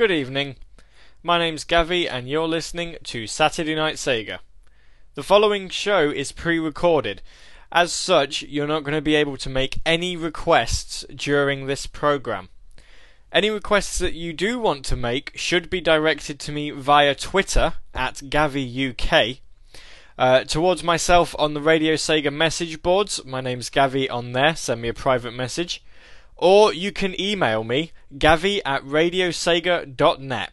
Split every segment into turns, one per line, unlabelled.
Good evening. My name's Gavi, and you're listening to Saturday Night Sega. The following show is pre recorded. As such, you're not going to be able to make any requests during this program. Any requests that you do want to make should be directed to me via Twitter at GaviUK. Uh, towards myself on the Radio Sega message boards, my name's Gavi on there, send me a private message. Or you can email me, gavi at radiosega.net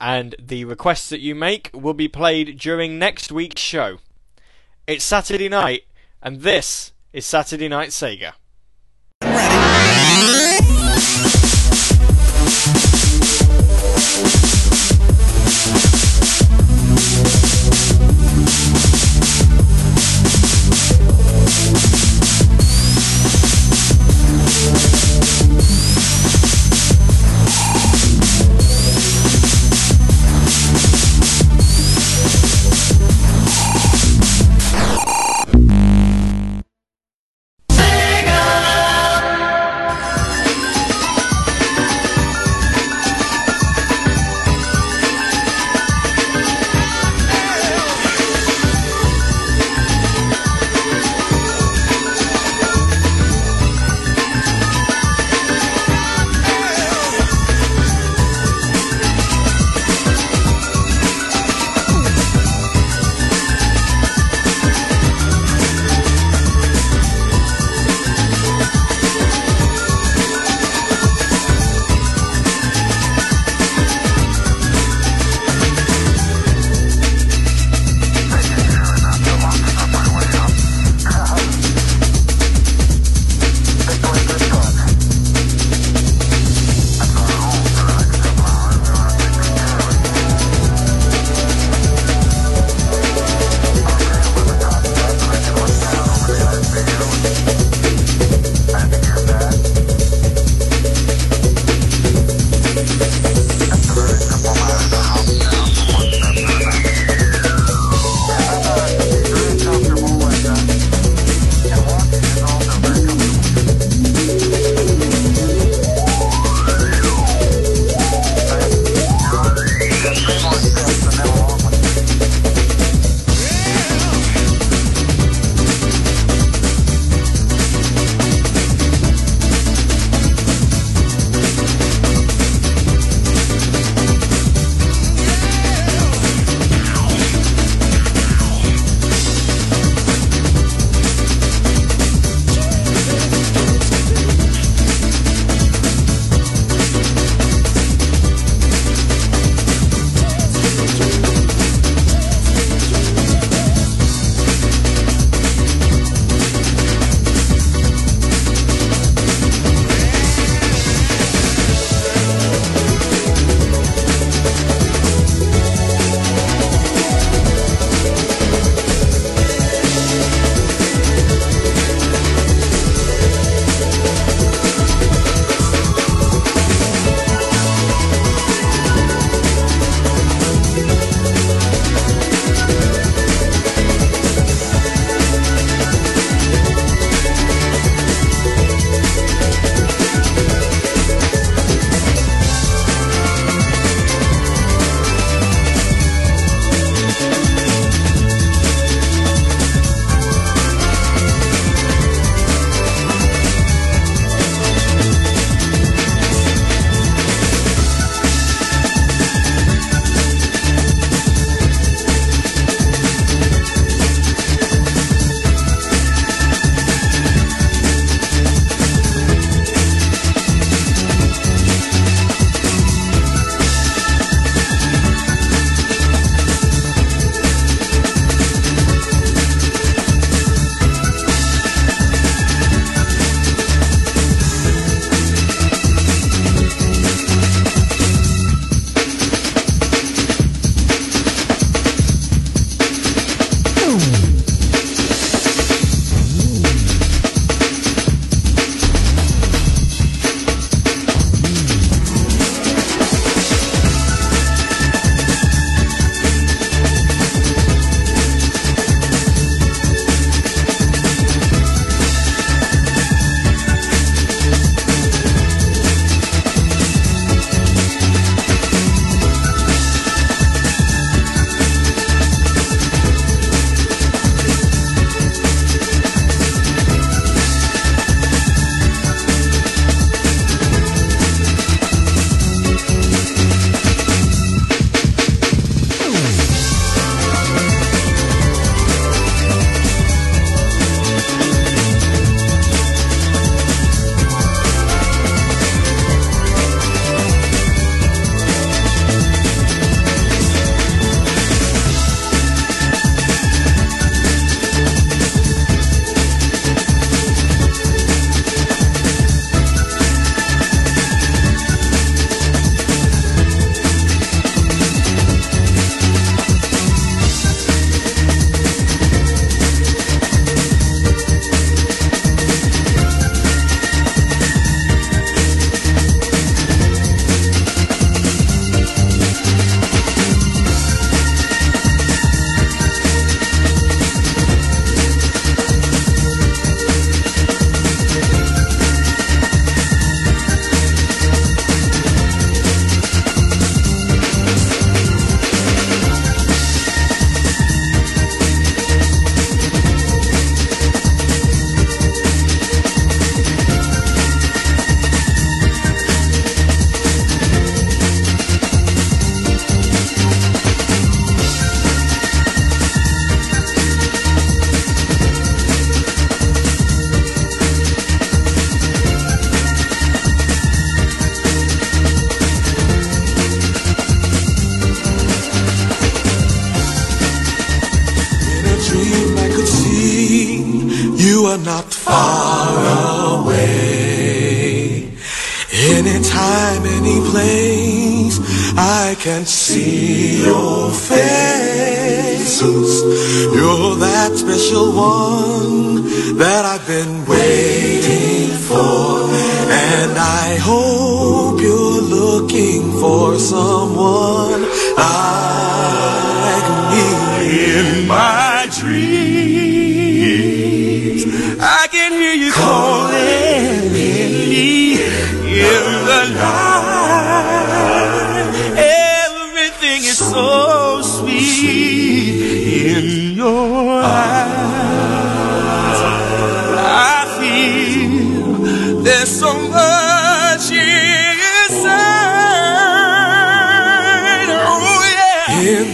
and the requests that you make will be played during next week's show. It's Saturday night, and this is Saturday Night Sega.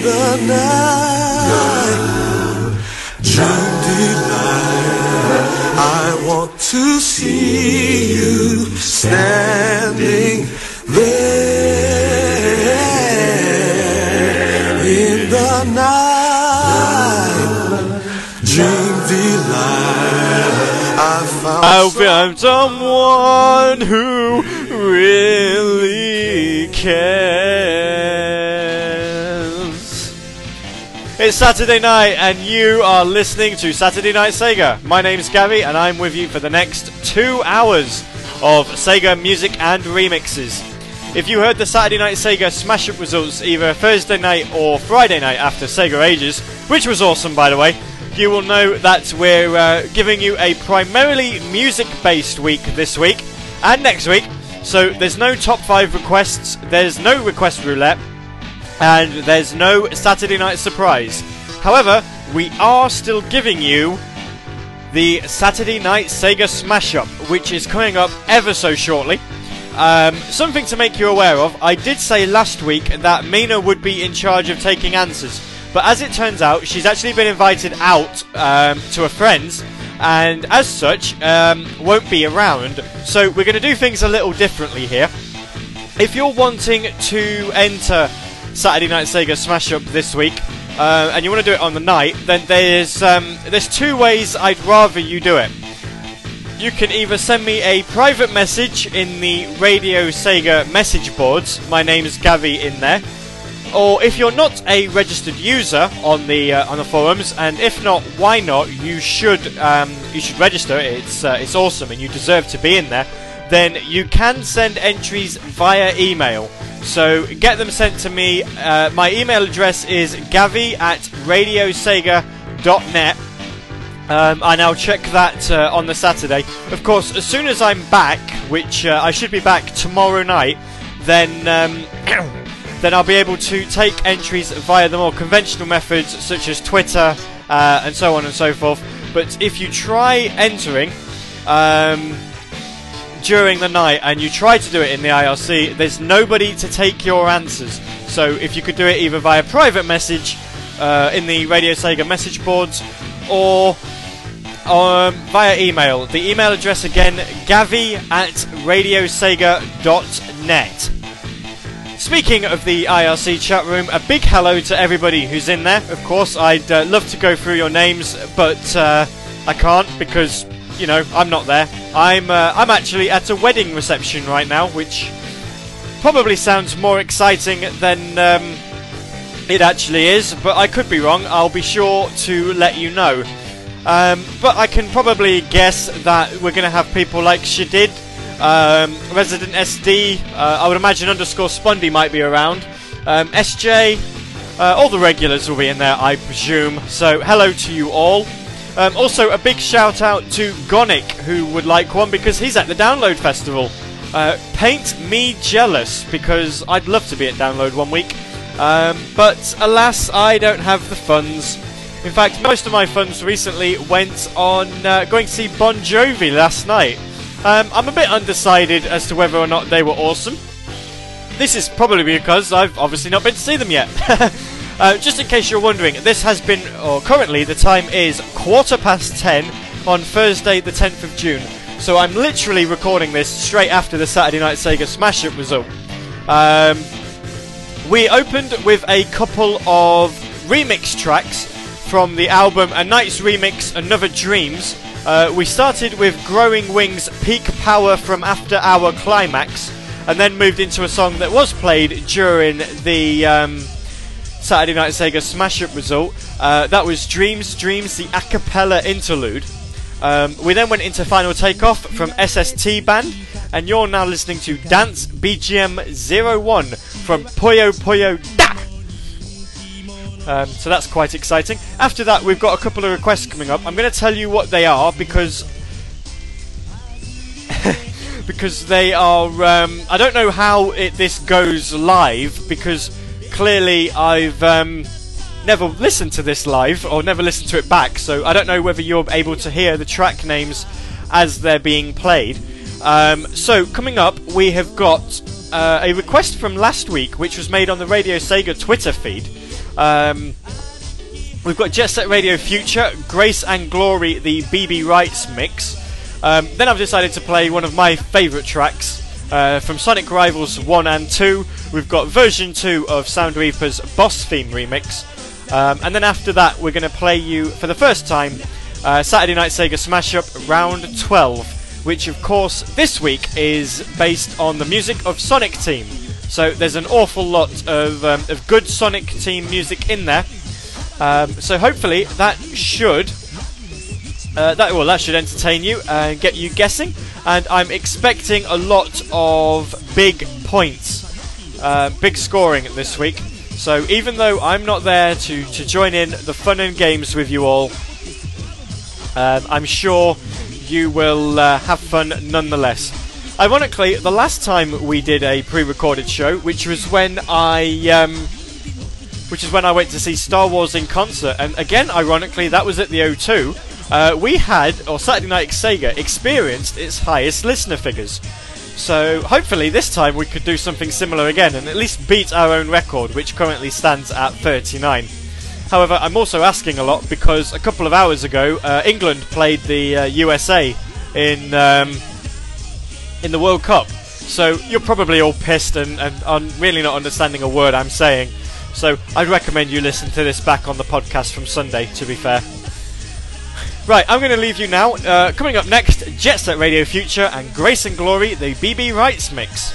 The night, dream delight. I want to see you standing there in the night. Dream delight. I found
I found someone who really cares. It's Saturday night, and you are listening to Saturday Night Sega. My name's Gavi, and I'm with you for the next two hours of Sega music and remixes. If you heard the Saturday Night Sega Smash Up results either Thursday night or Friday night after Sega Ages, which was awesome by the way, you will know that we're uh, giving you a primarily music based week this week and next week. So there's no top 5 requests, there's no request roulette, and there's no Saturday night surprise. However, we are still giving you the Saturday Night Sega Smash Up, which is coming up ever so shortly. Um, something to make you aware of I did say last week that Mina would be in charge of taking answers, but as it turns out, she's actually been invited out um, to a friends, and as such, um, won't be around. So we're going to do things a little differently here. If you're wanting to enter Saturday Night Sega Smash Up this week, uh, and you want to do it on the night, then there's um, there's two ways I'd rather you do it. You can either send me a private message in the Radio Sega message boards. My name is Gavi in there. Or if you're not a registered user on the uh, on the forums, and if not, why not? You should um, you should register. It's uh, it's awesome, and you deserve to be in there. Then you can send entries via email. So get them sent to me. Uh, my email address is gavi at radiosega.net. Um, and I'll check that uh, on the Saturday. Of course, as soon as I'm back, which uh, I should be back tomorrow night, then um, then I'll be able to take entries via the more conventional methods such as Twitter uh, and so on and so forth. But if you try entering um, during the night and you try to do it in the IRC, there's nobody to take your answers. So if you could do it either via private message uh, in the Radio Sega message boards or um, via email. The email address again, gavi at radiosega.net. Speaking of the IRC chat room, a big hello to everybody who's in there. Of course, I'd uh, love to go through your names, but uh, I can't because you know I'm not there. I'm uh, I'm actually at a wedding reception right now, which probably sounds more exciting than um, it actually is, but I could be wrong. I'll be sure to let you know. Um, but I can probably guess that we're going to have people like Shadid, um, Resident SD, uh, I would imagine underscore Spundy might be around, um, SJ, uh, all the regulars will be in there, I presume. So hello to you all. Um, also, a big shout out to Gonic, who would like one because he's at the Download Festival. Uh, paint me jealous because I'd love to be at Download one week. Um, but alas, I don't have the funds. In fact, most of my funds recently went on uh, going to see Bon Jovi last night. Um, I'm a bit undecided as to whether or not they were awesome. This is probably because I've obviously not been to see them yet. uh, just in case you're wondering, this has been, or currently, the time is quarter past ten on Thursday, the 10th of June. So I'm literally recording this straight after the Saturday Night Sega Smash Up result. Um, we opened with a couple of remix tracks from the album A Night's Remix Another Dreams. Uh, we started with Growing Wings Peak Power from After Hour Climax, and then moved into a song that was played during the um, Saturday Night Sega Smash Up result. Uh, that was Dreams, Dreams, the a cappella interlude. Um, we then went into Final Takeoff from SST Band, and you're now listening to Dance BGM 01 from Puyo Puyo Da! Um, so that's quite exciting. After that, we've got a couple of requests coming up. I'm going to tell you what they are because because they are. Um, I don't know how it, this goes live because clearly I've um, never listened to this live or never listened to it back, so I don't know whether you're able to hear the track names as they're being played. Um, so coming up, we have got uh, a request from last week, which was made on the Radio Sega Twitter feed. Um, we've got Jet Set Radio Future, Grace and Glory, the BB Rights mix. Um, then I've decided to play one of my favourite tracks uh, from Sonic Rivals 1 and 2. We've got version 2 of Sound Reaper's Boss Theme remix. Um, and then after that, we're going to play you for the first time uh, Saturday Night Sega Smash Up Round 12, which of course this week is based on the music of Sonic Team. So there's an awful lot of, um, of good Sonic Team music in there. Um, so hopefully that should uh, that well, that should entertain you and get you guessing. And I'm expecting a lot of big points, uh, big scoring this week. So even though I'm not there to, to join in the fun and games with you all, um, I'm sure you will uh, have fun nonetheless. Ironically, the last time we did a pre-recorded show, which was when I, um, which is when I went to see Star Wars in concert, and again, ironically, that was at the O2 uh, we had, or Saturday Night Sega, experienced its highest listener figures. So hopefully this time we could do something similar again and at least beat our own record, which currently stands at 39. However, I'm also asking a lot because a couple of hours ago, uh, England played the uh, USA in um, in the World Cup. So you're probably all pissed and, and really not understanding a word I'm saying. So I'd recommend you listen to this back on the podcast from Sunday. To be fair. Right, I'm going to leave you now. Uh, coming up next, Jet Set Radio Future and Grace and Glory, the BB Rights mix.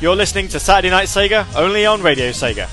You're listening to Saturday Night Sega, only on Radio Sega.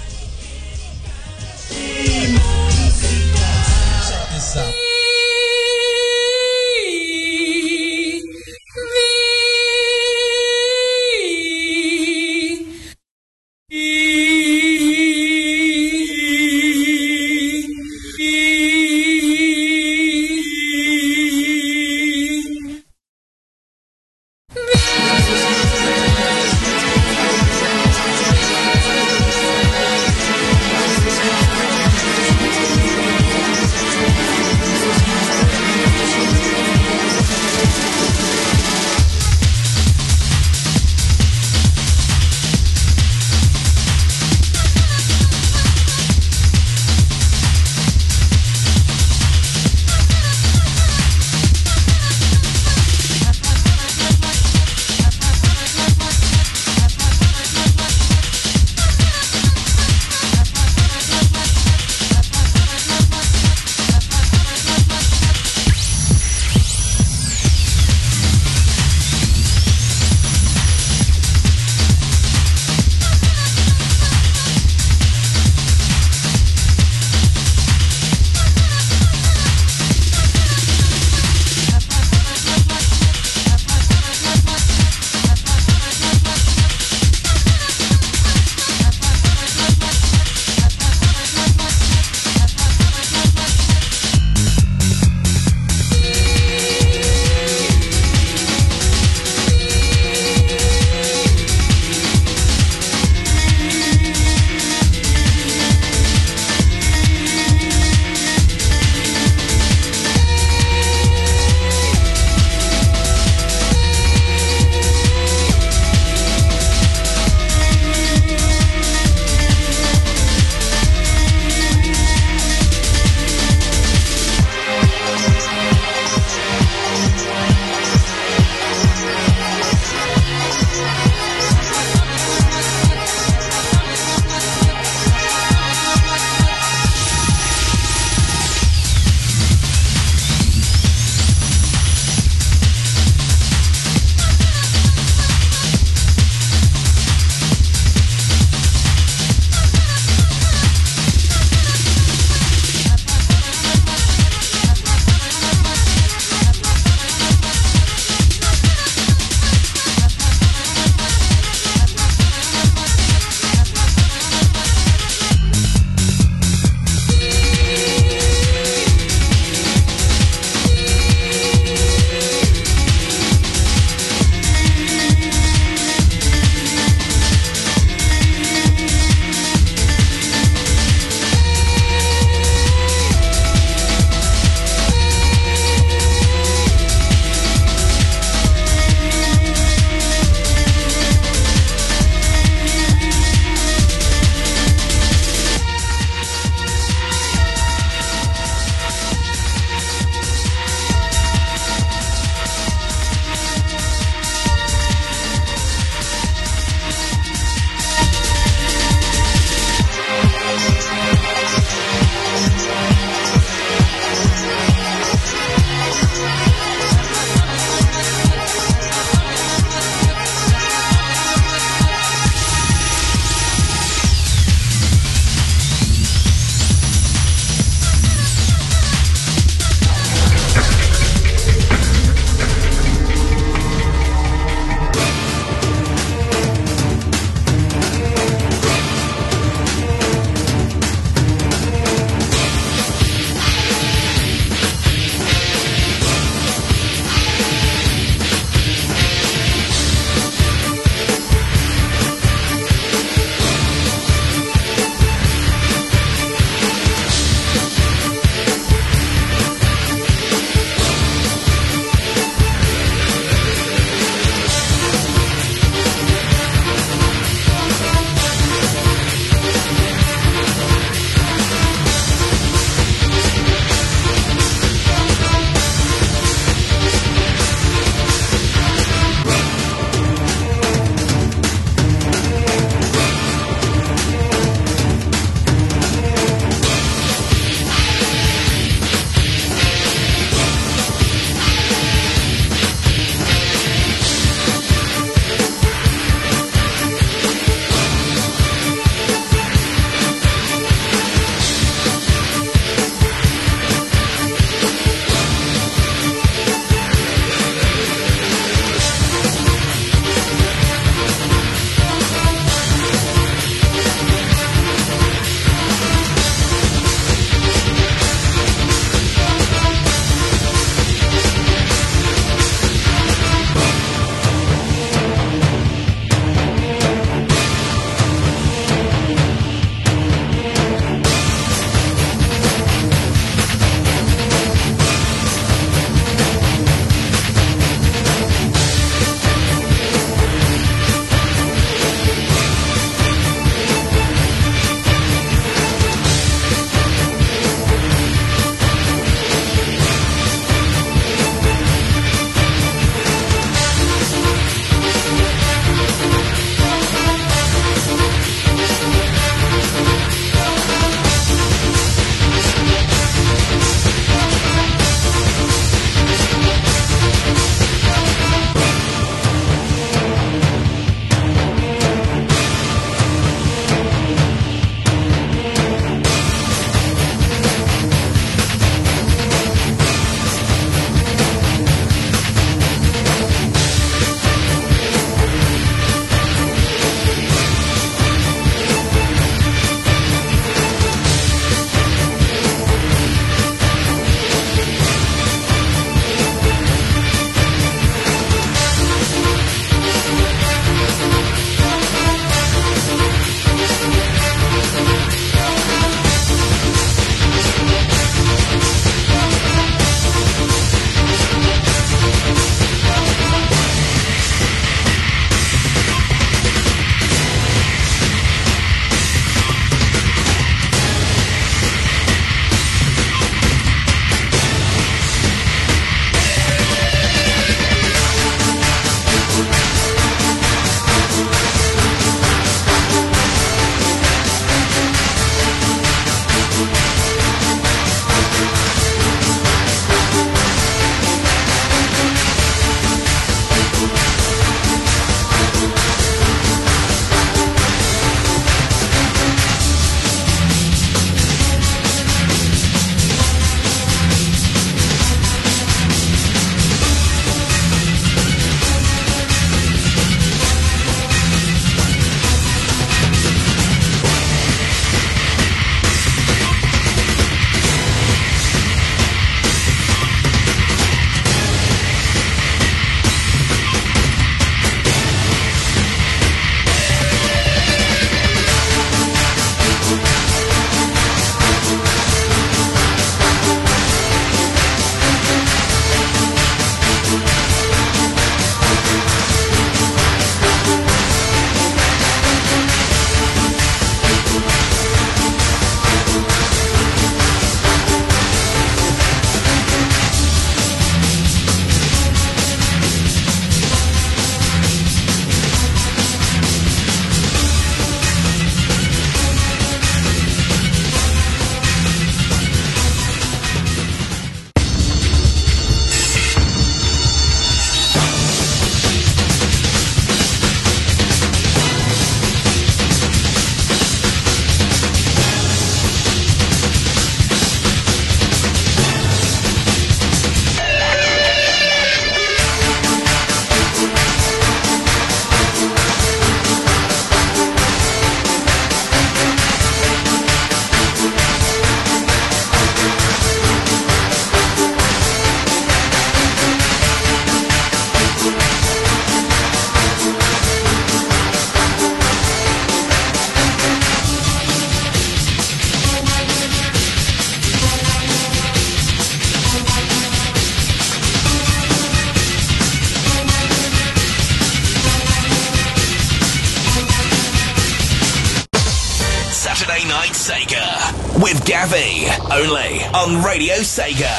Sega.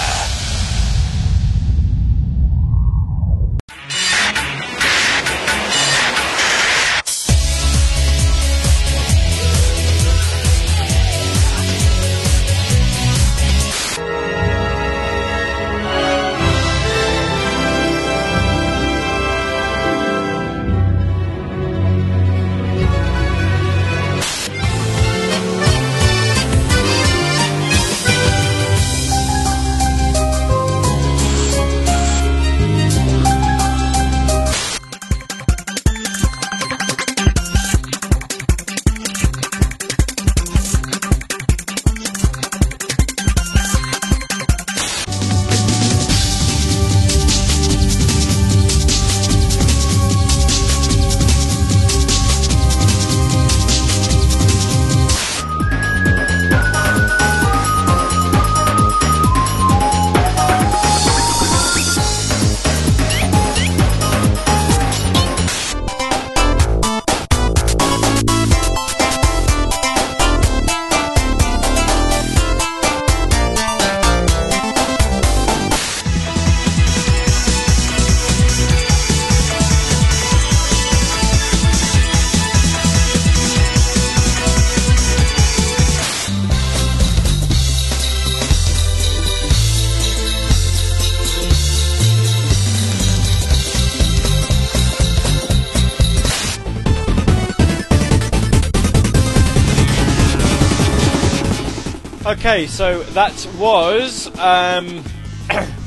Okay, so that was um,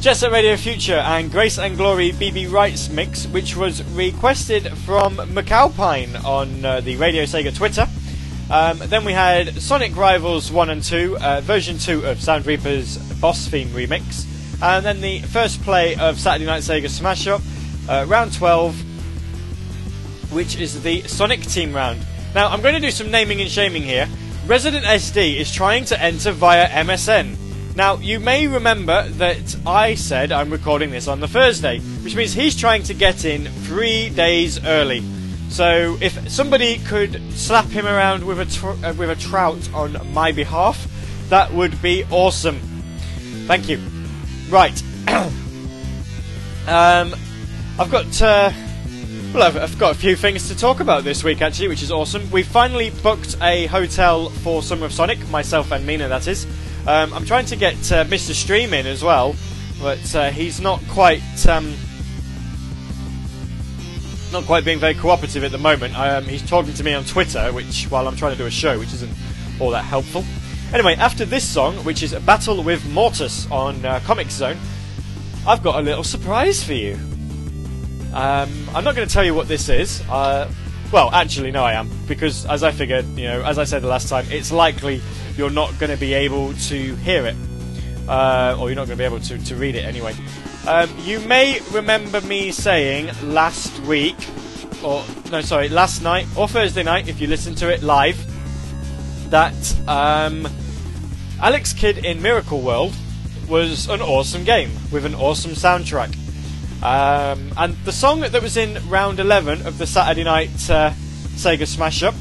Jet Radio Future and Grace and Glory BB Rights mix, which was requested from McAlpine on uh, the Radio Sega Twitter. Um, then we had Sonic Rivals 1 and 2, uh, version 2 of Sound Reaper's Boss Theme remix. And then the first play of Saturday Night Sega Smash Up, uh, round 12, which is the Sonic Team round. Now, I'm going to do some naming and shaming here. Resident SD is trying to enter via MSN. Now, you may remember that I said I'm recording this on the Thursday, which means he's trying to get in three days early. So, if somebody could slap him around with a tr- uh, with a trout on my behalf, that would be awesome. Thank you. Right. um, I've got uh, well, I've, I've, got a few things to talk about this week, actually, which is awesome. We finally booked a hotel for Summer of Sonic, myself and Mina, that is. Um, I'm trying to get uh, Mr. Stream in as well, but uh, he's not quite. Um, not quite being very cooperative at the moment. Um, he's talking to me on Twitter, which while I'm trying to do a show, which isn't all that helpful. Anyway, after this song, which is Battle with Mortus on uh, Comix Zone, I've got a little surprise for you. Um, I'm not going to tell you what this is. Uh, well, actually, no, I am because as I figured, you know, as I said the last time, it's likely you're not going to be able to hear it, uh, or you're not going to be able to, to read it anyway. Um, you may remember me saying last week, or no, sorry, last night or Thursday night, if you listen to it live, that um, Alex Kidd in Miracle World was an awesome game with an awesome soundtrack. Um, and the song that was in round 11 of the Saturday night uh, Sega Smash Up,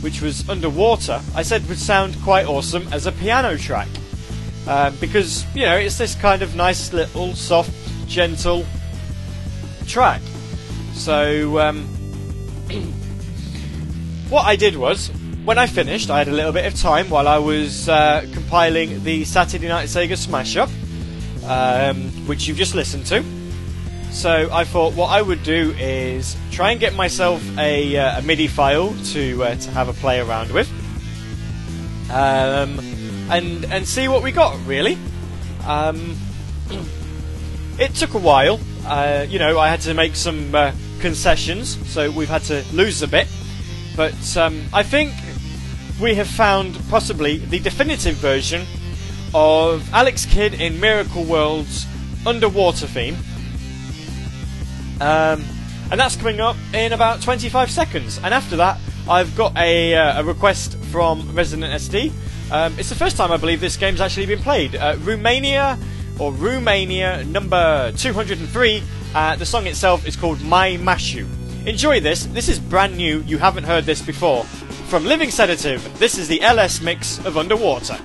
which was Underwater, I said would sound quite awesome as a piano track. Um, because, you know, it's this kind of nice little, soft, gentle track. So, um, what I did was, when I finished, I had a little bit of time while I was uh, compiling the Saturday Night Sega Smash Up, um, which you've just listened to. So I thought what I would do is try and get myself a, uh, a MIDI file to uh, to have a play around with, um, and and see what we got. Really, um, it took a while. Uh, you know, I had to make some uh, concessions, so we've had to lose a bit. But um, I think we have found possibly the definitive version of Alex Kidd in Miracle World's underwater theme um, and that's coming up in about 25 seconds. And after that, I've got a, uh, a request from Resident SD. Um, it's the first time I believe this game's actually been played. Uh, Roommania or Romania number 203. Uh, the song itself is called My Mashu. Enjoy this. This is brand new. You haven't heard this before From Living Sedative, this is the LS mix of Underwater.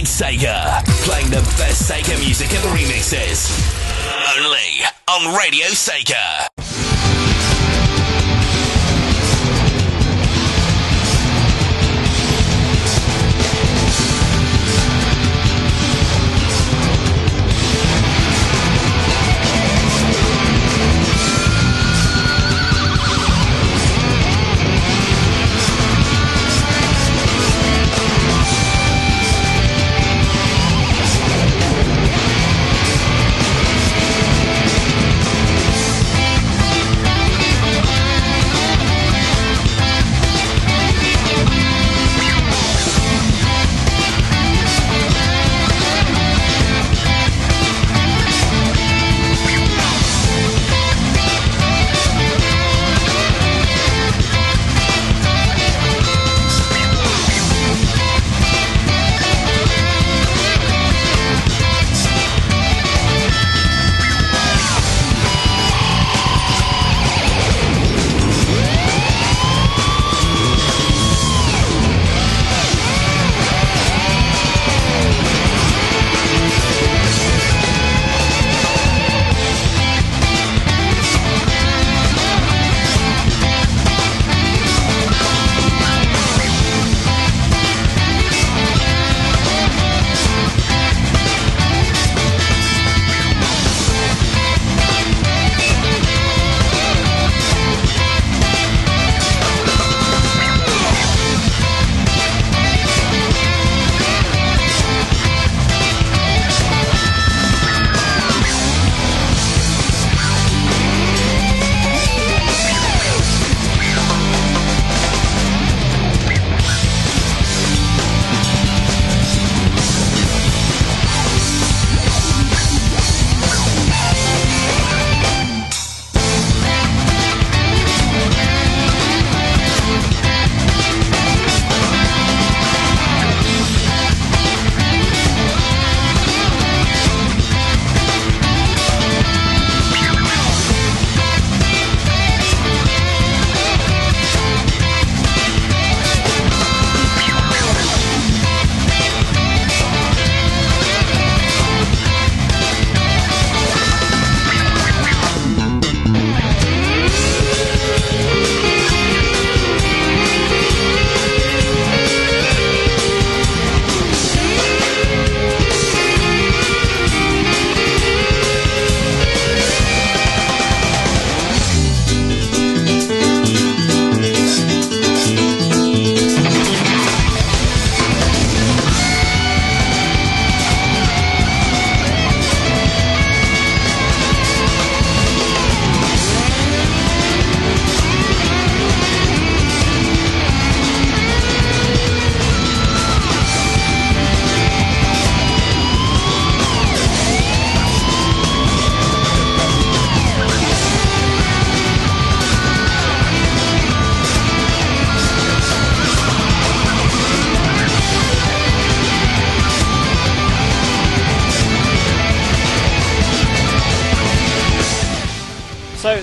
Night Sega. Playing the best Sega music and remixes. Only on Radio Sega.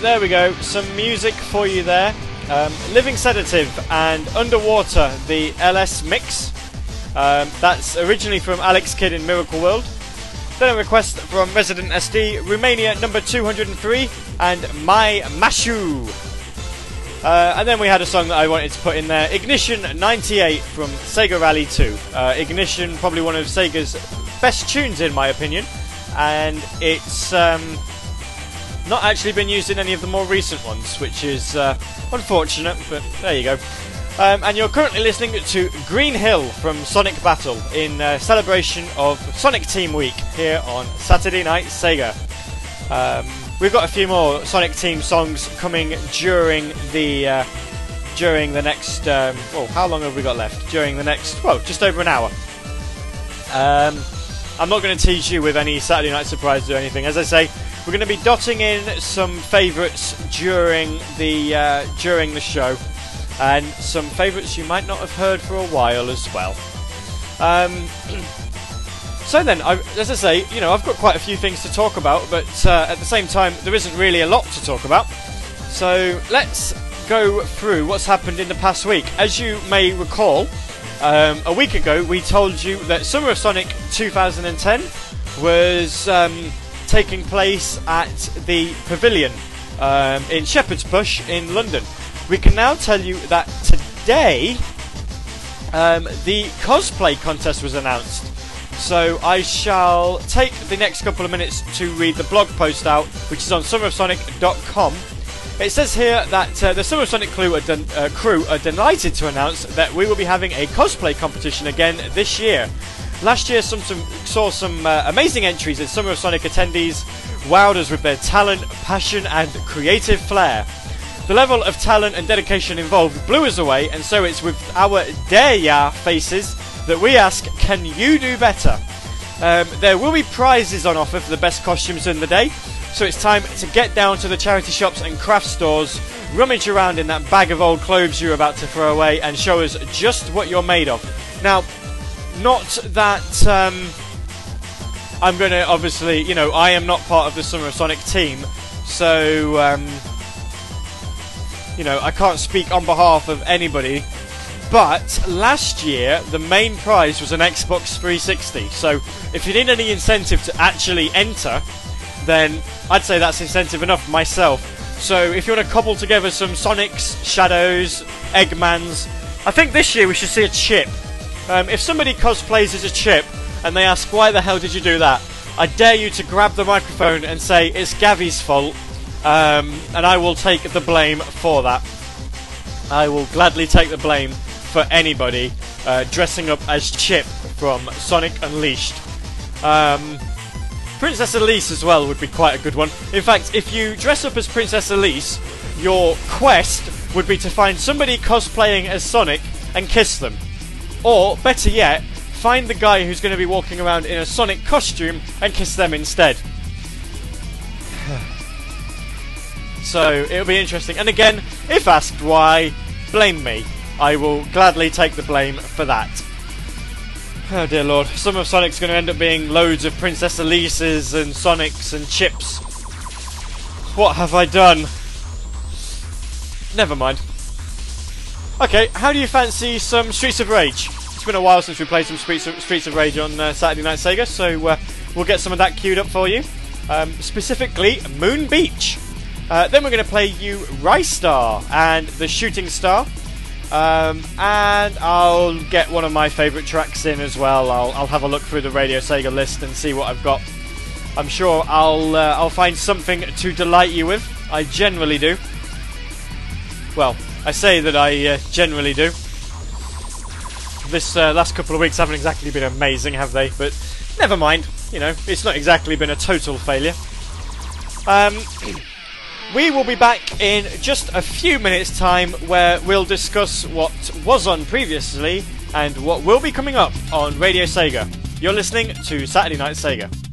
There we go, some music for you there. Um, Living Sedative and Underwater, the LS mix. Um, that's originally from Alex Kidd in Miracle World. Then a request from Resident SD, Roommania number 203, and My Mashu. Uh, and then we had a song that I wanted to put in there, Ignition 98 from Sega Rally 2. Uh, Ignition, probably one of Sega's best tunes in my opinion, and it's um, not actually been used in any of the more recent ones, which is uh, unfortunate, but there you go. Um, and you're currently listening to Green Hill from Sonic Battle in uh, celebration of Sonic Team Week here on Saturday Night Sega. Um, we've got a few more Sonic Team songs coming during the uh, during the next. Um, well, how long have we got left? During the next, well, just over an hour. Um, I'm not going to tease you with any Saturday Night surprises or anything. As I say, we're going to be dotting in some favourites during the uh, during the show, and some favourites you might not have heard for a while as well. Um, so then, I, as I say, you know, I've got quite a few things to talk about, but uh, at the same time, there isn't really a lot to talk about. So let's go through what's happened in the past week. As you may recall, Um, a week ago, we told you that Summer of Sonic 2010 was um, taking place at the Pavilion um, in Shepherd's Bush in London. We can now tell you that today um, the cosplay contest was announced. So I shall take the next couple of minutes to read the blog post out, which is on summerofsonic.com. It says here that uh, the Summer of Sonic crew are, den- uh, crew are delighted to announce that we will be having a cosplay competition again this year. Last year, some, some saw some uh, amazing entries as Summer of Sonic attendees wowed us with their talent, passion, and creative flair. The level of talent and dedication involved blew us away, and so it's with our dare ya faces that we ask, can you do better? Um, there will be prizes on offer for the best costumes in the day, so it's time to get down to the charity shops and craft stores, rummage around in that bag of old clothes you're about to throw away, and show us just what you're made of. Now, not that um, I'm going to obviously, you know, I am not part of the Summer of Sonic team, so um, you know, I can't speak on behalf of anybody. But last year, the main prize was an Xbox 360. So if you need any incentive to actually enter, then I'd say that's incentive enough myself. So if you want to cobble together some Sonics, Shadows, Eggmans, I think this year we should see a chip. Um, if somebody cosplays as a chip and they ask why the hell did you do that, I dare you to grab the microphone and say it's Gavi's fault, um, and I will take the blame for that. I will gladly take the blame for anybody uh, dressing up as Chip from Sonic Unleashed. Um, Princess Elise as well would be quite a good one. In fact, if you dress up as Princess Elise, your quest would be to find somebody cosplaying as Sonic and kiss them. Or, better yet, find the guy who's going to be walking around in a Sonic costume and kiss them instead. so, it'll be interesting. And again, if asked why, blame me. I will gladly take the blame for that. Oh dear lord, Summer of Sonic's going to end up being loads of Princess Elises and Sonics and Chips. What have I done? Never mind. Okay, how do you fancy some Streets of Rage? It's been a while since we played some Streets of, Streets of Rage on uh, Saturday Night Sega, so uh, we'll get some of that queued up for you. Um, specifically, Moon Beach. Uh, then we're going to play you Rice Star and the Shooting Star. Um, and I'll get one of my favourite tracks in as well. I'll, I'll have a look through the Radio Sega list and see what I've got. I'm sure I'll uh, I'll find something to delight you with. I generally do. Well, I say that I uh, generally do. This uh, last couple of weeks haven't exactly been amazing, have they? But never mind. You know, it's not exactly been a total failure. Um. We will be back in just a few minutes' time where we'll discuss what was on previously and what will be coming up on Radio Sega. You're listening to Saturday Night Sega.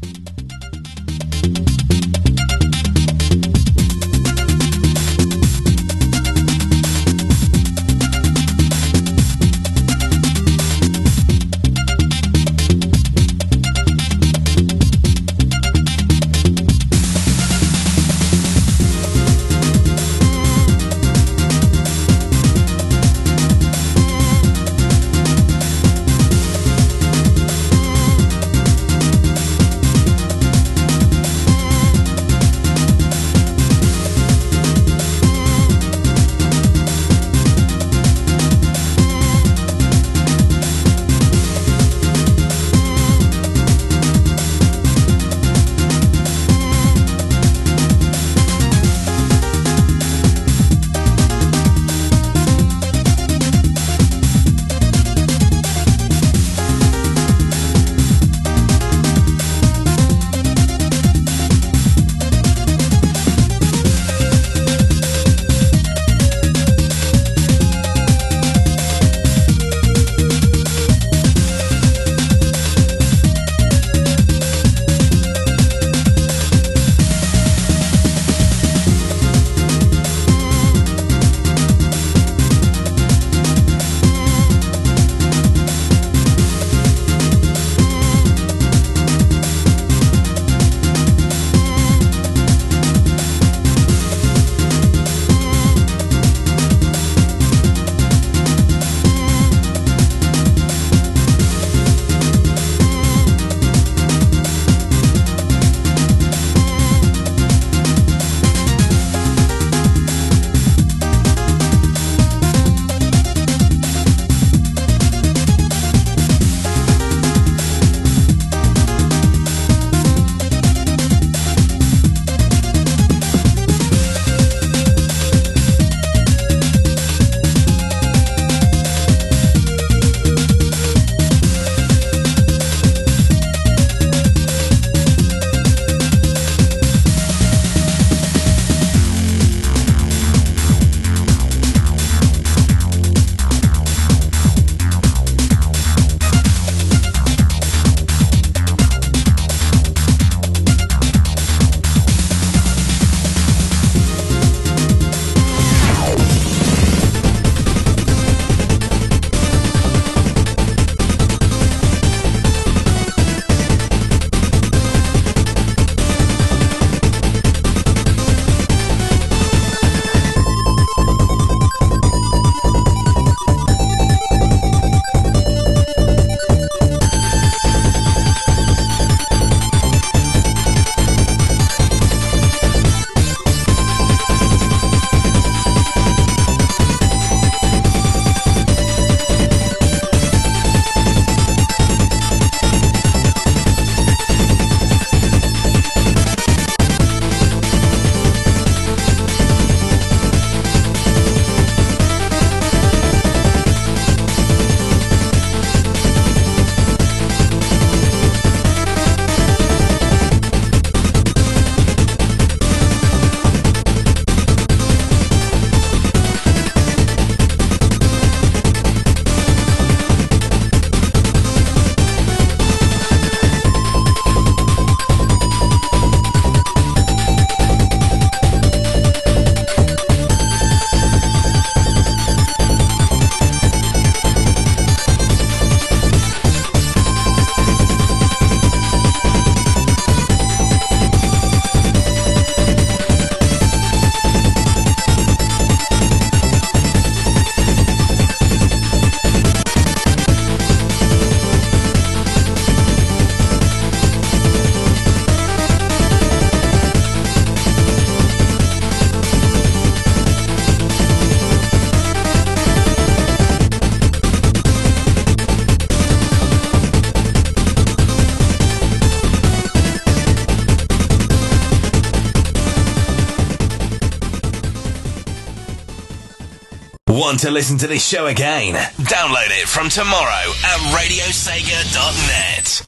Want to listen to this show again, download it from tomorrow at radiosega.net.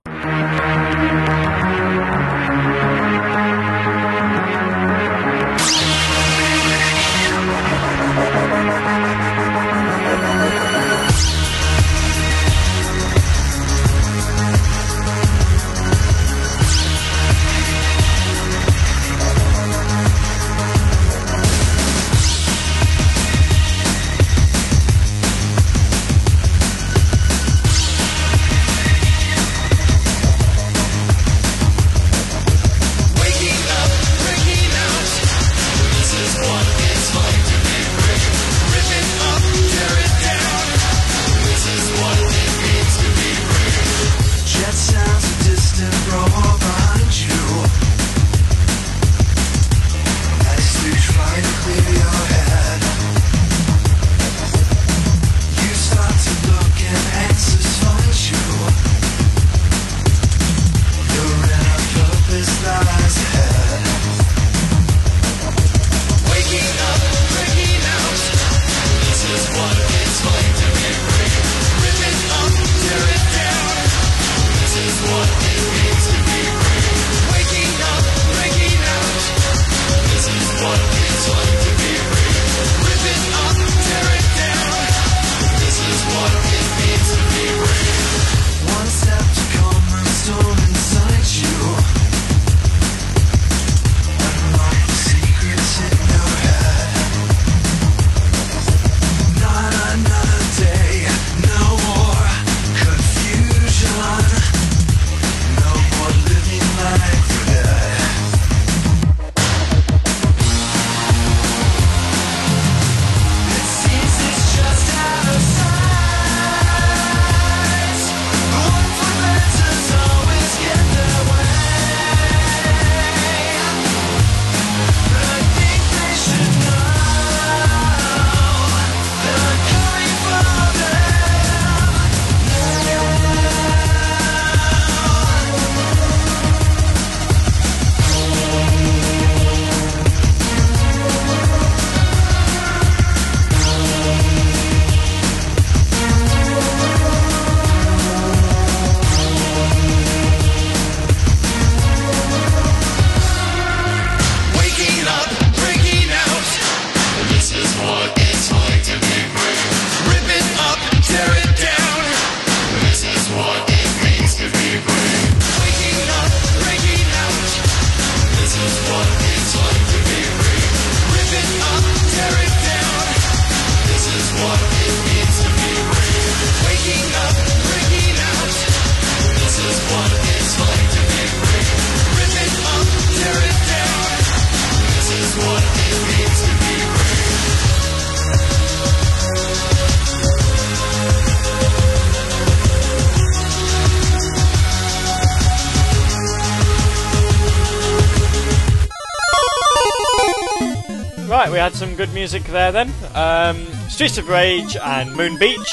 had some good music there then. Um, Streets of Rage and Moon Beach.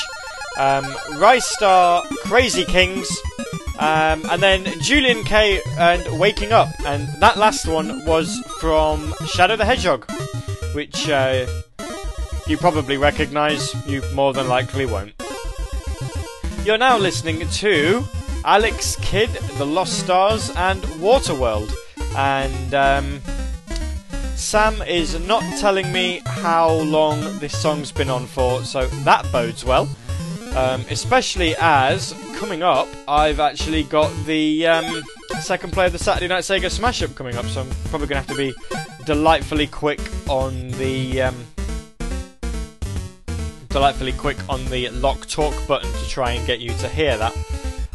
Um, Rise Star, Crazy Kings. Um, and then Julien-K and Waking Up. And that last one was from Shadow the Hedgehog, which uh, you probably recognise, you more than likely won't. You're now listening to Alex Kidd, The Lost Stars, and Waterworld. And um, Sam is not telling me how long this song's been on for, so that bodes well. Um, especially as coming up, I've actually got the um, second play of the Saturday Night Sega Smash Up coming up, so I'm probably going to have to be delightfully quick on the um, delightfully quick on the lock talk button to try and get you to hear that.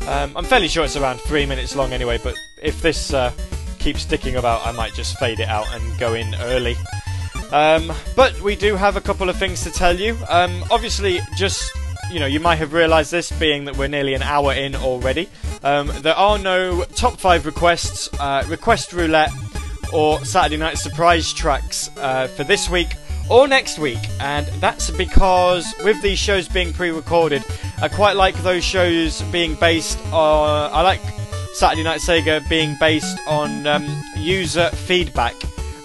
Um, I'm fairly sure it's around three minutes long anyway, but if this uh, keeps sticking about, I might just fade it out and go in early. Um, but we do have a couple of things to tell you. Um, obviously, just you know, you might have realised this, being that we're nearly an hour in already. Um, there are no top five requests, uh, request roulette, or Saturday night surprise tracks uh, for this week or next week, and that's because with these shows being pre-recorded, I quite like those shows being based on. I like Saturday Night Sega being based on um, user feedback,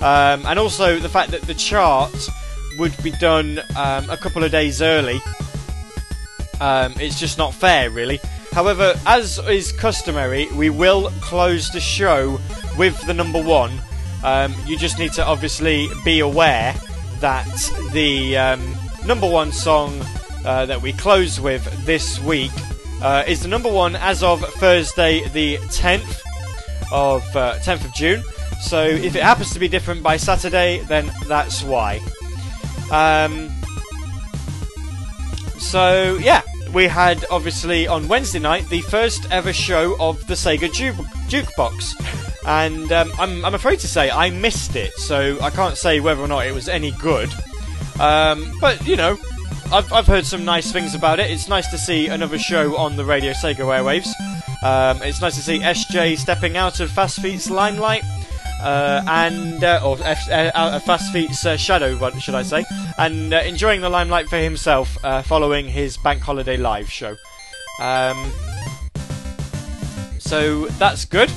um, and also the fact that the chart would be done um, a couple of days early. Um, it's just not fair, really. However, as is customary, we will close the show with the number one. Um, you just need to obviously be aware that the um, number one song uh, that we close with this week uh, is the number one as of Thursday, the 10th of uh, 10th of June. So if it happens to be different by Saturday, then that's why. Um, so yeah, we had obviously on Wednesday night the first ever show of the Sega Ju- Jukebox, and um, I'm, I'm afraid to say I missed it, so I can't say whether or not it was any good. Um, but you know, I've, I've heard some nice things about it. It's nice to see another show on the Radio Sega airwaves. Um, it's nice to see SJ stepping out of Fast Feet's limelight. Uh, and uh, or F- uh, Fast Feet's uh, shadow, what should I say? And uh, enjoying the limelight for himself, uh, following his Bank Holiday Live show. Um, so that's good.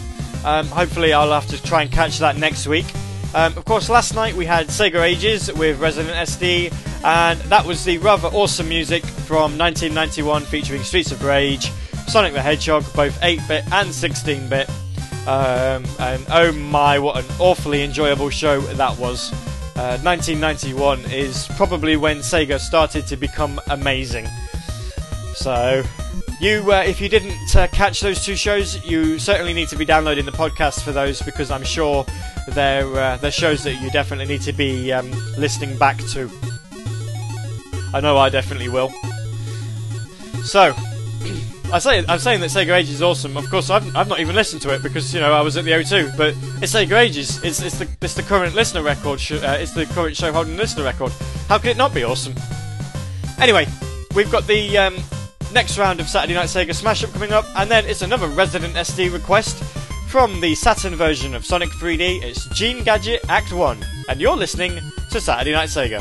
Um, hopefully, I'll have to try and catch that next week. Um, of course, last night we had Sega Ages with Resident SD, and that was the rather awesome music from 1991 featuring Streets of Rage, Sonic the Hedgehog, both 8 bit and 16 bit. Um, and oh my, what an awfully enjoyable show that was. Uh, 1991 is probably when Sega started to become amazing. So, you, uh, if you didn't uh, catch those two shows, you certainly need to be downloading the podcast for those because I'm sure they're uh, they're shows that you definitely need to be um, listening back to. I know I definitely will. So, I say I'm saying that Sega Ages is awesome. Of course, I've, I've not even listened to it because you know I was at the O2. But it's Sega Ages. It's it's the it's the current listener record. Sh- uh, it's the current show holding listener record. How could it not be awesome? Anyway, we've got the um, next round of Saturday Night Sega Smash Up coming up, and then it's another Resident SD request from the Saturn version of Sonic 3D. It's Gene Gadget Act One, and you're listening to Saturday Night Sega.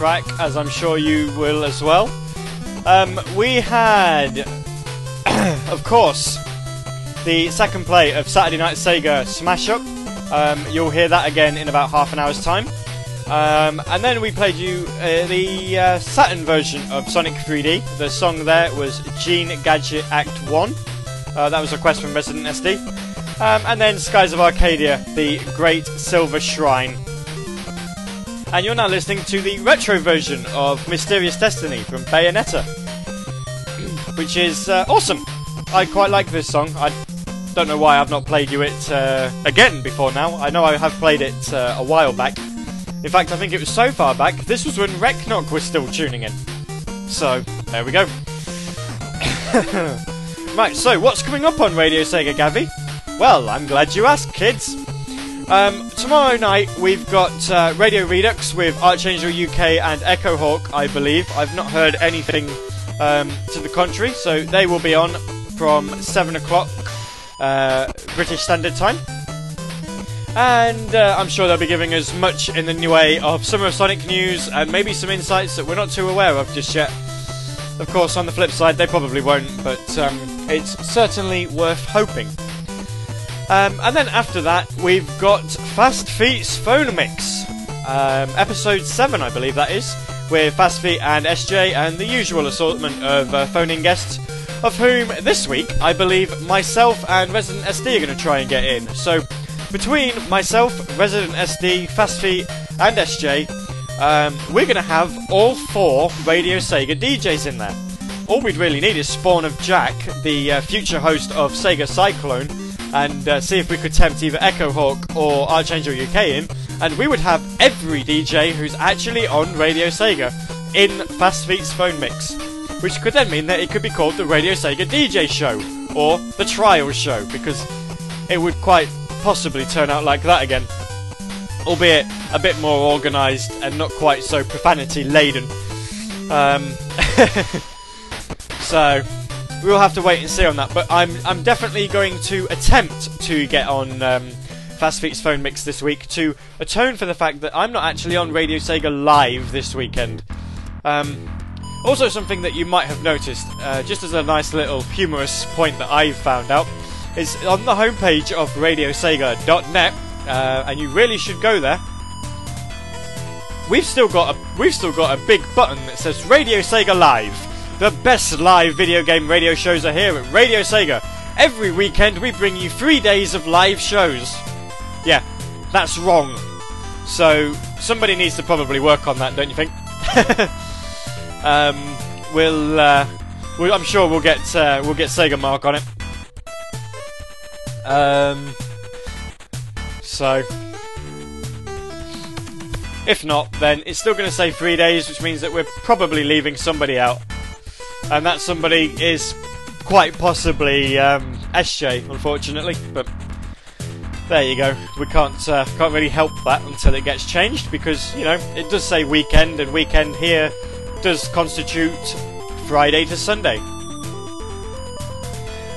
track, as I'm sure you will as well. Um, we had, of course, the second play of Saturday Night Sega Smash Up. Um, you'll hear that again in about half an hour's time. Um, and then we played you uh, the uh, Saturn version of Sonic 3D. The song there was Gene Gadget Act 1. Uh, that was a request from Resident SD. Um, and then Skies of Arcadia, the Great Silver Shrine. And you're now listening to the retro version of Mysterious Destiny from Bayonetta, which is uh, awesome. I quite like this song. I don't know why I've not played you it uh, again before now. I know I have played it uh, a while back. In fact, I think it was so far back, this was when Reknok was still tuning in. So, there we go. right, so what's coming up on Radio Sega Gavi? Well, I'm glad you asked, kids. Um, tomorrow night we've got uh, Radio Redux with Archangel UK and Echo Hawk, I believe. I've not heard anything um, to the contrary, so they will be on from 7 o'clock uh, British Standard Time. And uh, I'm sure they'll be giving us much in the new way of Summer of Sonic news and maybe some insights that we're not too aware of just yet. Of course, on the flip side, they probably won't, but um, it's certainly worth hoping. Um, and then after that, we've got Fast Feet's Phone Mix, um, episode 7, I believe that is, with Fast Feet and SJ and the usual assortment of uh, phoning guests, of whom this week I believe myself and Resident SD are going to try and get in. So between myself, Resident SD, Fast Feet, and SJ, um, we're going to have all four Radio Sega DJs in there. All we'd really need is Spawn of Jack, the uh, future host of Sega Cyclone, and uh, see if we could tempt either Echo Hawk or Archangel UK in, and we would have every DJ who's actually on Radio Sega in Fast Feet's phone mix. Which could then mean that it could be called the Radio Sega DJ Show, or the trial show, because it would quite possibly turn out like that again. Albeit a bit more organised and not quite so profanity laden. Um, so we'll have to wait and see on that. But I'm I'm definitely going to attempt to get on um, Fast Feet's phone mix this week to atone for the fact that I'm not actually on Radio Sega live this weekend. Um, also, something that you might have noticed, uh, just as a nice little humorous point that I've found out, is on the homepage of RadioSega.net, uh, and you really should go there. We've still got a we've still got a big button that says Radio Sega Live. The best live video game radio shows are here at Radio Sega. Every weekend we bring you three days of live shows. Yeah, that's wrong. So somebody needs to probably work on that, don't you think? um, we'll, uh, we'll, I'm sure we'll get uh, we'll get Sega Mark on it. Um, so if not, then it's still going to say three days, which means that we're probably leaving somebody out, and that somebody is quite possibly um, SJ, unfortunately. But there you go. We can't uh, can't really help that until it gets changed because you know it does say weekend, and weekend here does constitute Friday to Sunday.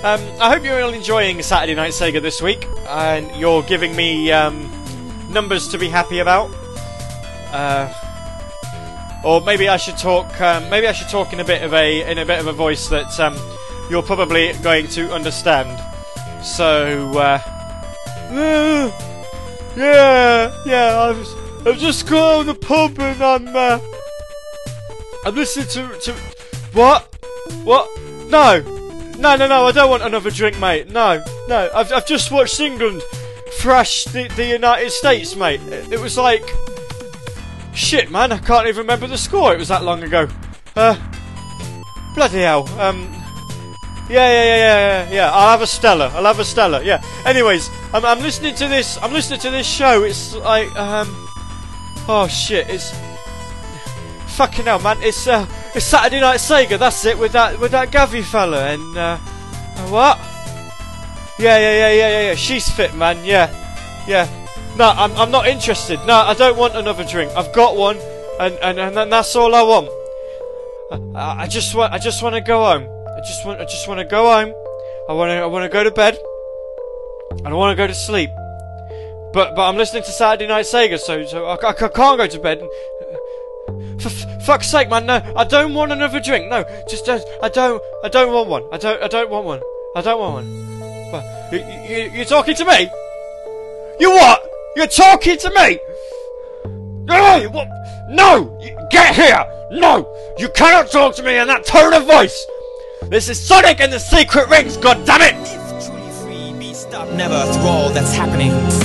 Um, I hope you're all enjoying Saturday Night Sega this week, and you're giving me um, numbers to be happy about. Uh, or maybe I should talk. Um, maybe I should talk in a bit of a in a bit of a voice that um, you're probably going to understand. So, uh, yeah, yeah, I've I've just gone to the pub and I'm uh, I'm listening to to what what no no no no I don't want another drink, mate. No no I've I've just watched England thrash the the United States, mate. It, it was like. Shit, man, I can't even remember the score. It was that long ago. Uh, bloody hell. Um, yeah, yeah, yeah, yeah, yeah. I'll have a Stella. I'll have a Stella. Yeah. Anyways, I'm, I'm listening to this. I'm listening to this show. It's like, um, oh shit. It's fucking hell, man. It's uh, it's Saturday Night Sega. That's it with that with that Gavi fella and uh, uh, what? Yeah, yeah, yeah, yeah, yeah, yeah. She's fit, man. Yeah, yeah. No, I'm, I'm not interested. No, I don't want another drink. I've got one, and and, and, that's all I want. I, I just want I just want to go home. I just want I just want to go home. I want to I want to go to bed. I want to go to sleep. But but I'm listening to Saturday Night Sega, so so I, I, can't go to bed. For fuck's sake, man! No, I don't want another drink. No, just don't. I don't. I don't want one. I don't. I don't want one. I don't want one. What? You, you, you're talking to me? You what? You're talking to me? No, what? No! Get here! No! You cannot talk to me in that tone of voice! This is Sonic and the Secret Rings, God damn it!
If truly free, be never through all that's happening.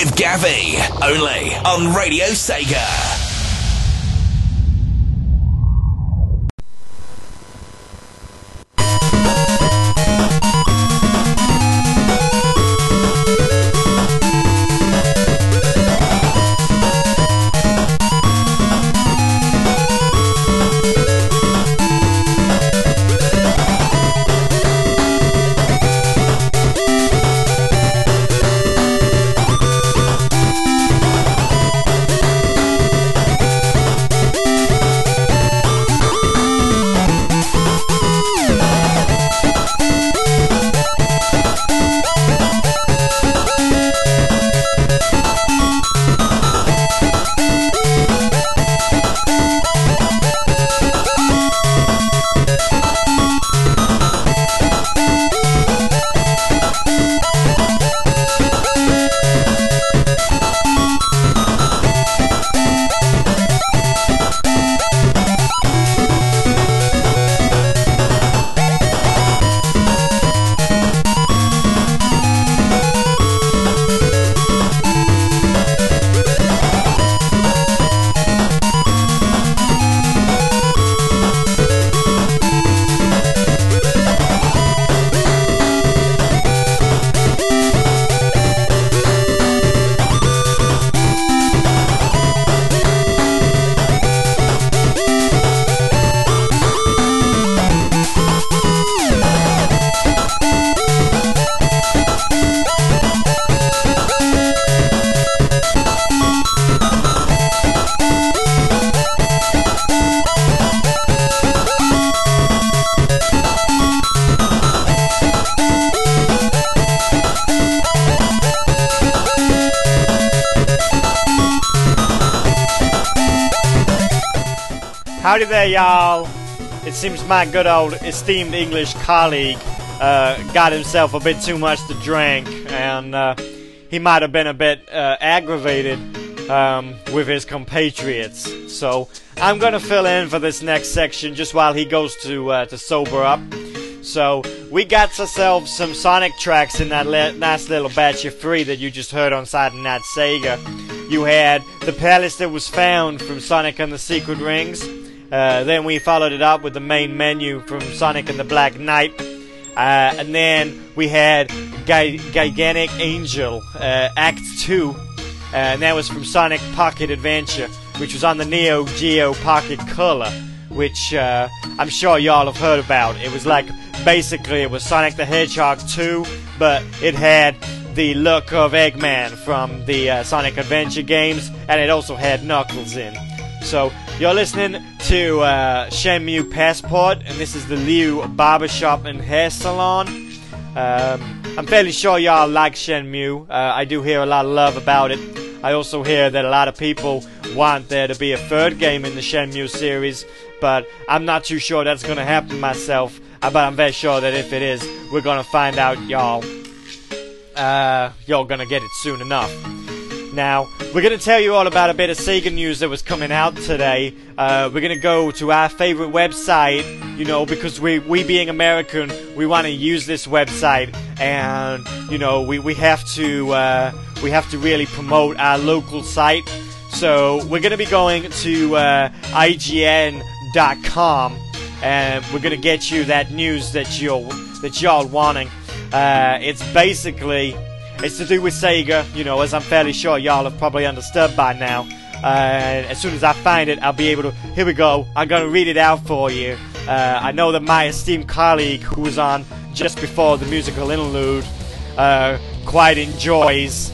With Gavi, only on Radio Sega.
Seems my good old esteemed English colleague uh, got himself a bit too much to drink, and uh, he might have been a bit uh, aggravated um, with his compatriots. So I'm gonna fill in for this next section just while he goes to uh, to sober up. So we got ourselves some Sonic tracks in that li- nice little batch of three that you just heard on side of that Sega. You had the palace that was found from Sonic and the Secret Rings. Uh, then we followed it up with the main menu from Sonic and the Black Knight. Uh, and then we had Gi- Gigantic Angel, uh, Act 2. Uh, and that was from Sonic Pocket Adventure, which was on the Neo Geo Pocket Color, which uh, I'm sure y'all have heard about. It was like basically it was Sonic the Hedgehog 2, but it had the look of Eggman from the Sonic Adventure games, and it also had Knuckles in. So you're listening to uh, Shenmue Passport, and this is the Liu Barbershop and Hair Salon. Um, I'm fairly sure y'all like Shenmue. Uh, I do hear a lot of love about it. I also hear that a lot of people want there to be a third game in the Shenmue series, but I'm not too sure that's gonna happen myself. Uh, but I'm very sure that if it is, we're gonna find out, y'all. Uh, you're gonna get it soon enough. Now, we're going to tell you all about a bit of Sega news that was coming out today. Uh, we're going to go to our favorite website, you know, because we, we being American, we want to use this website, and you know, we, we have to uh, we have to really promote our local site. So we're going to be going to uh, IGN.com, and we're going to get you that news that you're that y'all wanting. Uh, it's basically it's to do with Sega, you know, as I'm fairly sure y'all have probably understood by now. Uh, as soon as I find it, I'll be able to. Here we go. I'm gonna read it out for you. Uh, I know that my esteemed colleague, who was on just before the musical interlude, uh, quite enjoys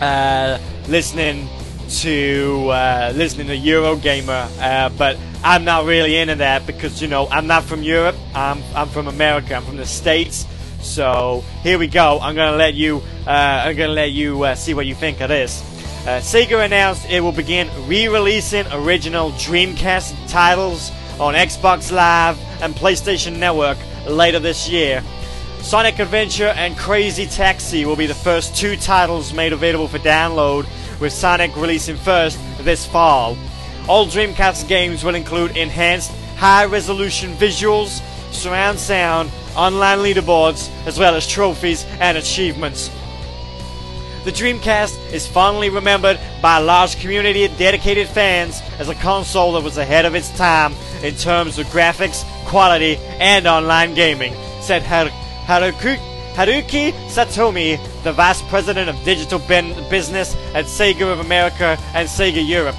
uh, listening to uh, listening to Eurogamer, uh, but I'm not really into that because you know I'm not from Europe. I'm I'm from America. I'm from the states. So here we go. I'm gonna let you. Uh, I'm gonna let you uh, see what you think of this. Uh, Sega announced it will begin re-releasing original Dreamcast titles on Xbox Live and PlayStation Network later this year. Sonic Adventure and Crazy Taxi will be the first two titles made available for download, with Sonic releasing first this fall. All Dreamcast games will include enhanced high resolution visuals, surround sound, online leaderboards, as well as trophies and achievements. the Dreamcast is fondly remembered by a large community of dedicated fans as a console that was ahead of its time in terms of graphics, quality, and online gaming, said Har- Haruki, Haruki Satomi, the Vice President of Digital ben- Business at Sega of America and Sega Europe.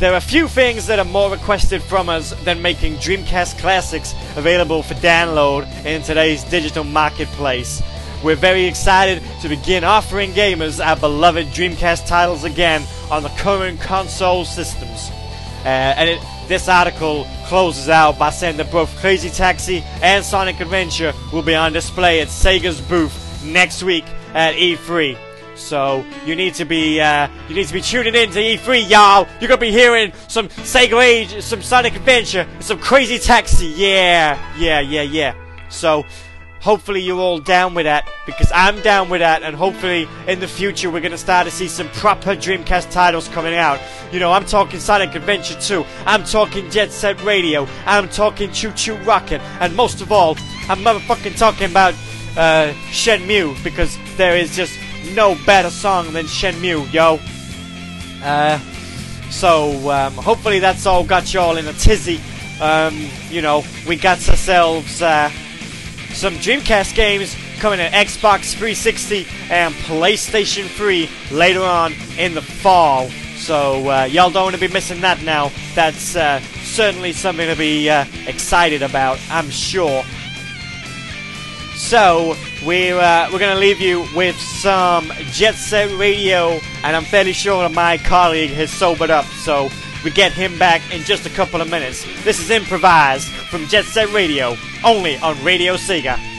There are few things that are more requested from us than making Dreamcast classics available for download in today's digital marketplace. We're very excited to begin offering gamers our beloved Dreamcast titles again on the current console systems. Uh, and it, this article closes out by saying that both Crazy Taxi and Sonic Adventure will be on display at Sega's booth next week at E3. So you need to be uh, you need to be tuning in to E3, y'all. You're gonna be hearing some Sega Age, some Sonic Adventure, some Crazy Taxi. Yeah, yeah, yeah, yeah. So hopefully you're all down with that because I'm down with that, and hopefully in the future we're gonna start to see some proper Dreamcast titles coming out. You know, I'm talking Sonic Adventure 2, I'm talking Jet Set Radio, I'm talking ChuChu Rocket, and most of all, I'm motherfucking talking about uh, Shenmue because there is just no better song than Shenmue, yo. Uh, so um, hopefully that's all got you all in a tizzy. Um, you know, we got ourselves uh, some Dreamcast games coming to Xbox 360 and PlayStation 3 later on in the fall. So uh, y'all don't want to be missing that now. That's uh, certainly something to be uh, excited about, I'm sure. So we're uh, we're gonna leave you with some Jet Set Radio, and I'm fairly sure my colleague has sobered up. So we get him back in just a couple of minutes. This is improvised from Jet Set Radio, only on Radio Sega.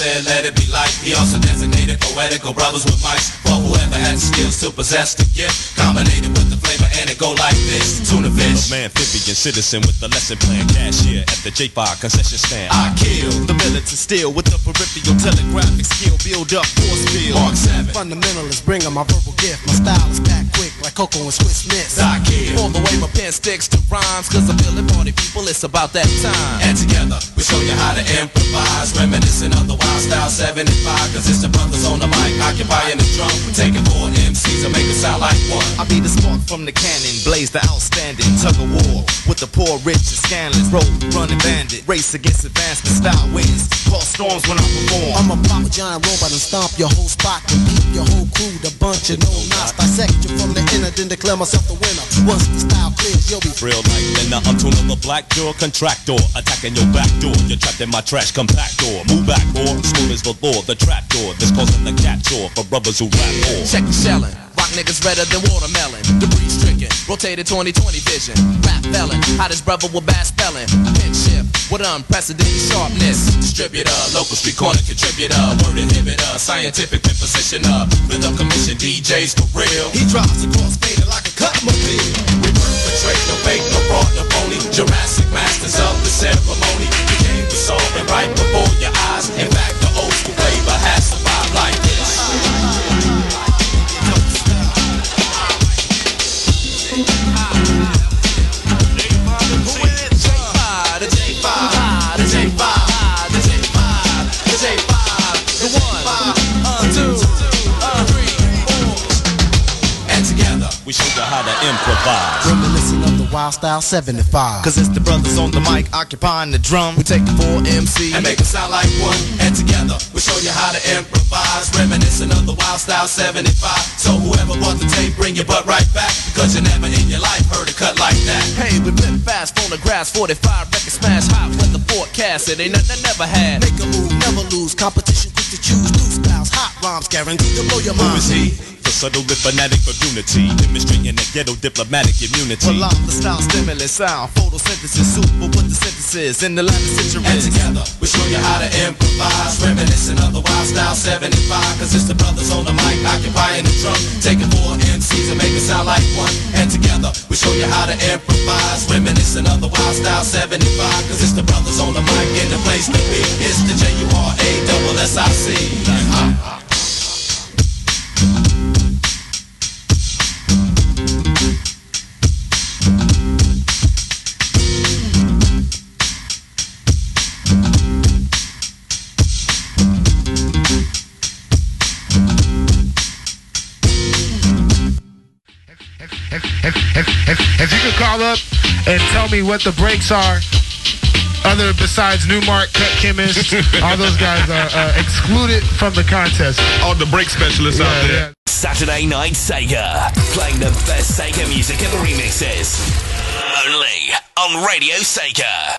Said let it be light. He also designated poetical brothers with mics for whoever had the skills to possess the gift. Combinated with the flavor and it go like this. Tuna fish.
Man, amphibian citizen with the lesson plan cashier at the J5 concession stand.
I kill.
the militant steel with the peripheral telegraphic skill. Build up force field.
Mark 7.
Fundamentalist, bringing my verbal gift. My style is packed quick like Coco and Swiss Miss.
I kill.
All the way my pen sticks to rhymes, cause I feel it, party people, it's about that time.
And together we show you how to improvise Reminiscent of the wild style 75 Cause it's the brothers on the mic occupying the drum We're taking four MCs and make it sound like one
I be the spark from the cannon, blaze the outstanding tug of war with the poor, rich, and scandalous. Road running bandit, race against advancement, style wins. Cause storms when I perform.
I'm a pop a giant robot and stomp your whole spot and beat your whole crew. The bunch of no knots dissect you from the inner, then declare myself the winner. Once the style clears, you'll be
Real like then I'm to another black door contractor, attacking your back door. You're trapped in my trash compactor. Move back, or school is the law, the trap door. This causing the cat chore for brothers who rap more.
Check the shellin'. Rock niggas redder than watermelon. Debris Rotated 2020 vision. Rap felon. Hottest brother with bad spelling. Pin shift. With unprecedented sharpness.
Distributor, local street corner contributor Word inhibitor, scientific positioner Rhythm commission, DJs for real
He drives across faded like a cut mobile.
We perpetrate, no fake, no fraud, no phony Jurassic masters of the ceremony We came to solve it right before your eyes In fact,
how to improvise.
Reminiscent of the wild style 75.
Cause it's the brothers on the mic occupying the drum.
We take the four MC.
and make it sound like one And together we show you how to improvise Reminiscing of the wild style 75 So whoever bought the tape, bring your butt right back Because you never in your life heard a cut like that
Hey, we flip fast, phonographs, 45 record smash hot, weather forecast. It ain't nothing I never had.
Make a move, never lose. Competition quick to choose. New styles, hot rhymes, guaranteed to blow your
Who
mind.
is he? The subtle fanatic of unity, demonstrating that ghetto diplomatic immunity.
Well, I'm the style stimulus sound, photosynthesis, super with the synthesis in the latter century.
And together we show you how to improvise Reminiscent of the wild style 75 Cause it's the brothers on the mic occupying the drum Taking four MCs and make it sound like one And together we show you how to improvise Reminiscent of the wild style 75 Cause it's the brothers on the mic in the place to be It's the J-U-R-A
call up and tell me what the breaks are. Other besides Nu-Mark, Cut Chemist, all those guys are uh, excluded from the contest.
All the break specialists out there.
Saturday Night Sega. Playing the best Sega music and remixes. Only on Radio Sega.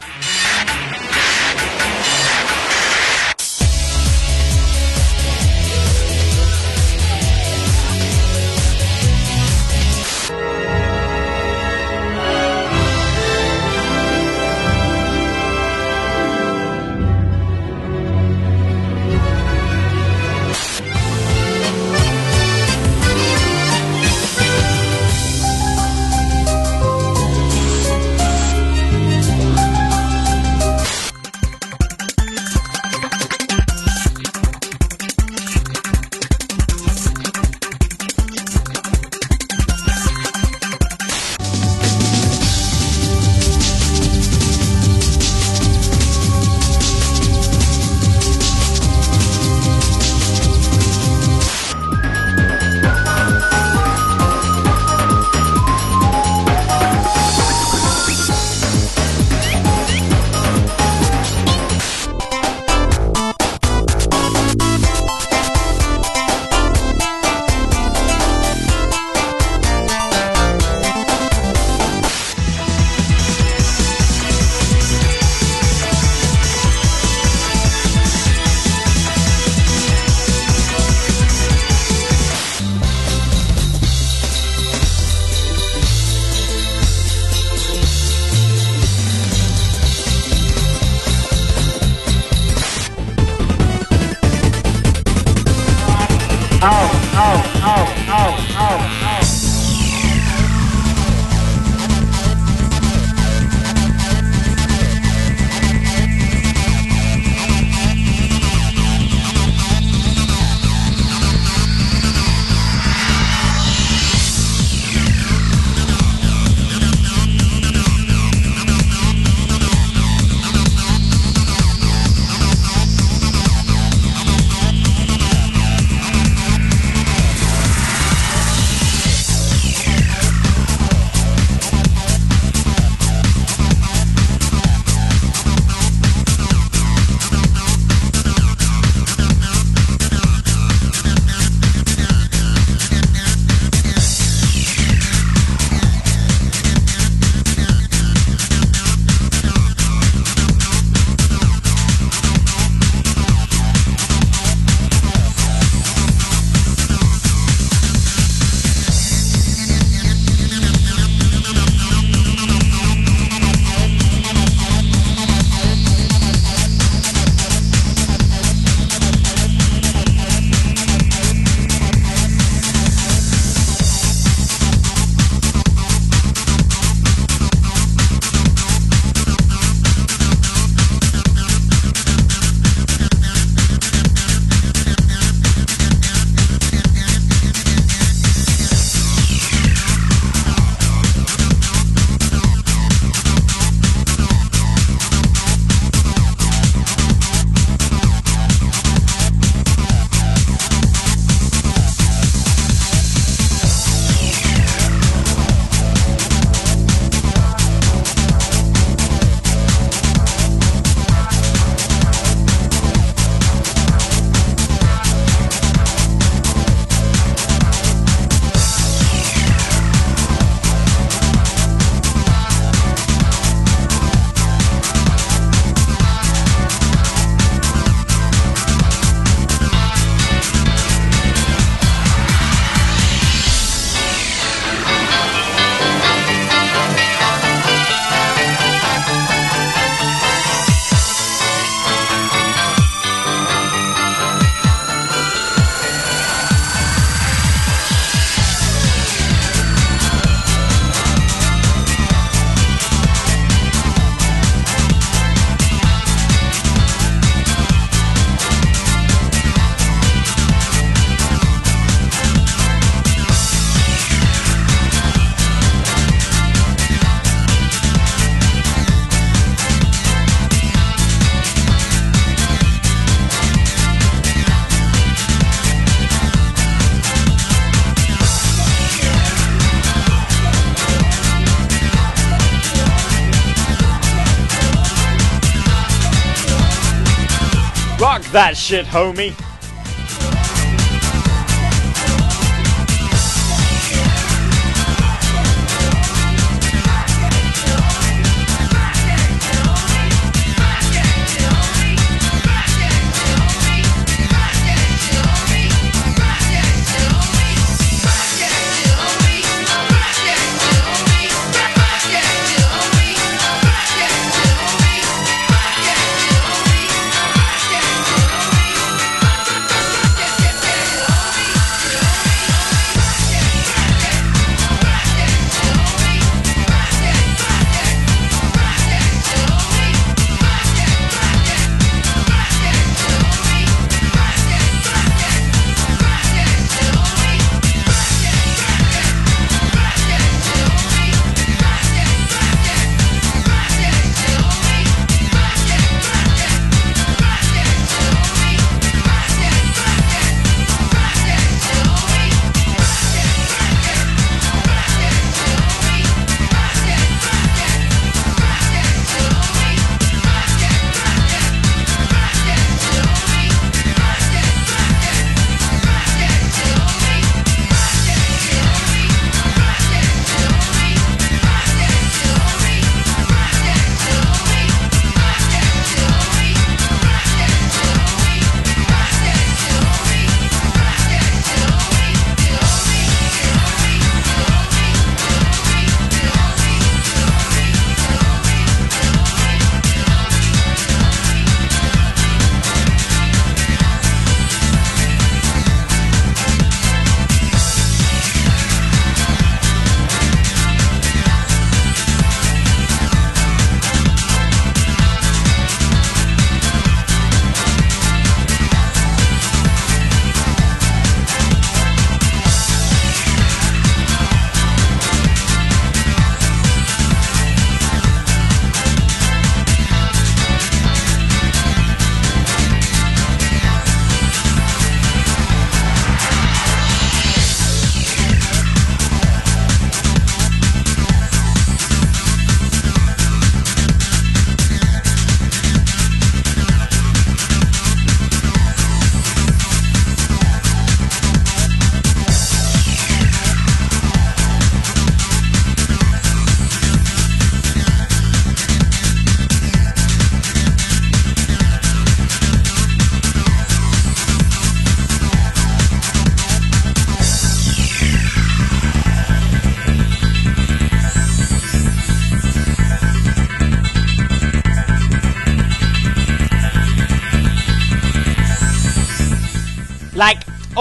That shit, homie.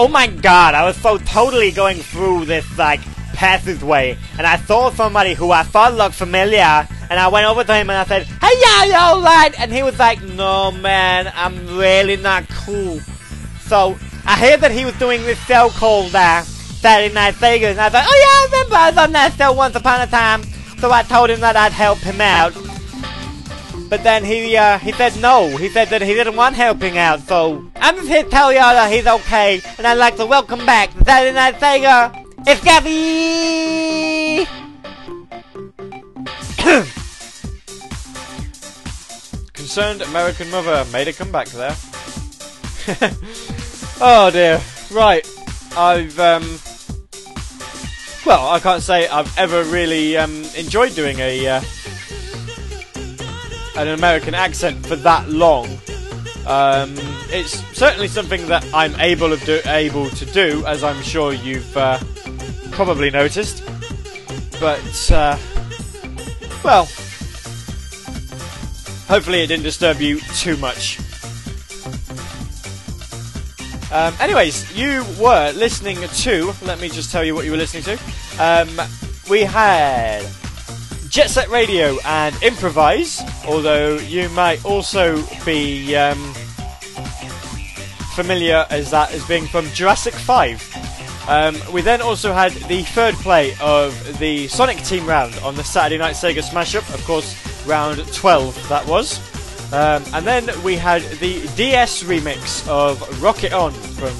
Oh my god, I was so totally going through this, like, passageway, and I saw somebody who I thought looked familiar, and I went over to him and I said, Hey, yeah, you alright? And he was like, No, man, I'm really not cool. So, I heard that he was doing this show called, uh, Saturday Night Sega, and I thought, Oh, yeah, I remember I was on that show once upon a time. So I told him that I'd help him out. But then he uh, he said no. He said that he didn't want helping out. So I'm y'all that he's okay, and I'd like to welcome back Saturday Night Sega. It's Gavi. Concerned American mother made a comeback there. oh dear. Right. I've um. Well, I can't say I've ever really um, enjoyed doing a uh, an American accent for that long. Um, it's certainly something that I'm able of do, able to do, as I'm sure you've uh, probably noticed. But uh, well, hopefully it didn't disturb you too much. Um, anyways, you were listening to. Let me just tell you what you were listening to. Um, we had Jet Set Radio and Improvise, although you might also be um, familiar as that as being from Jurassic 5. Um, we then also had the third play of the Sonic Team round on the Saturday Night Sega Smash Up, of course, round 12 that was. Um, and then we had the DS remix of Rock It On from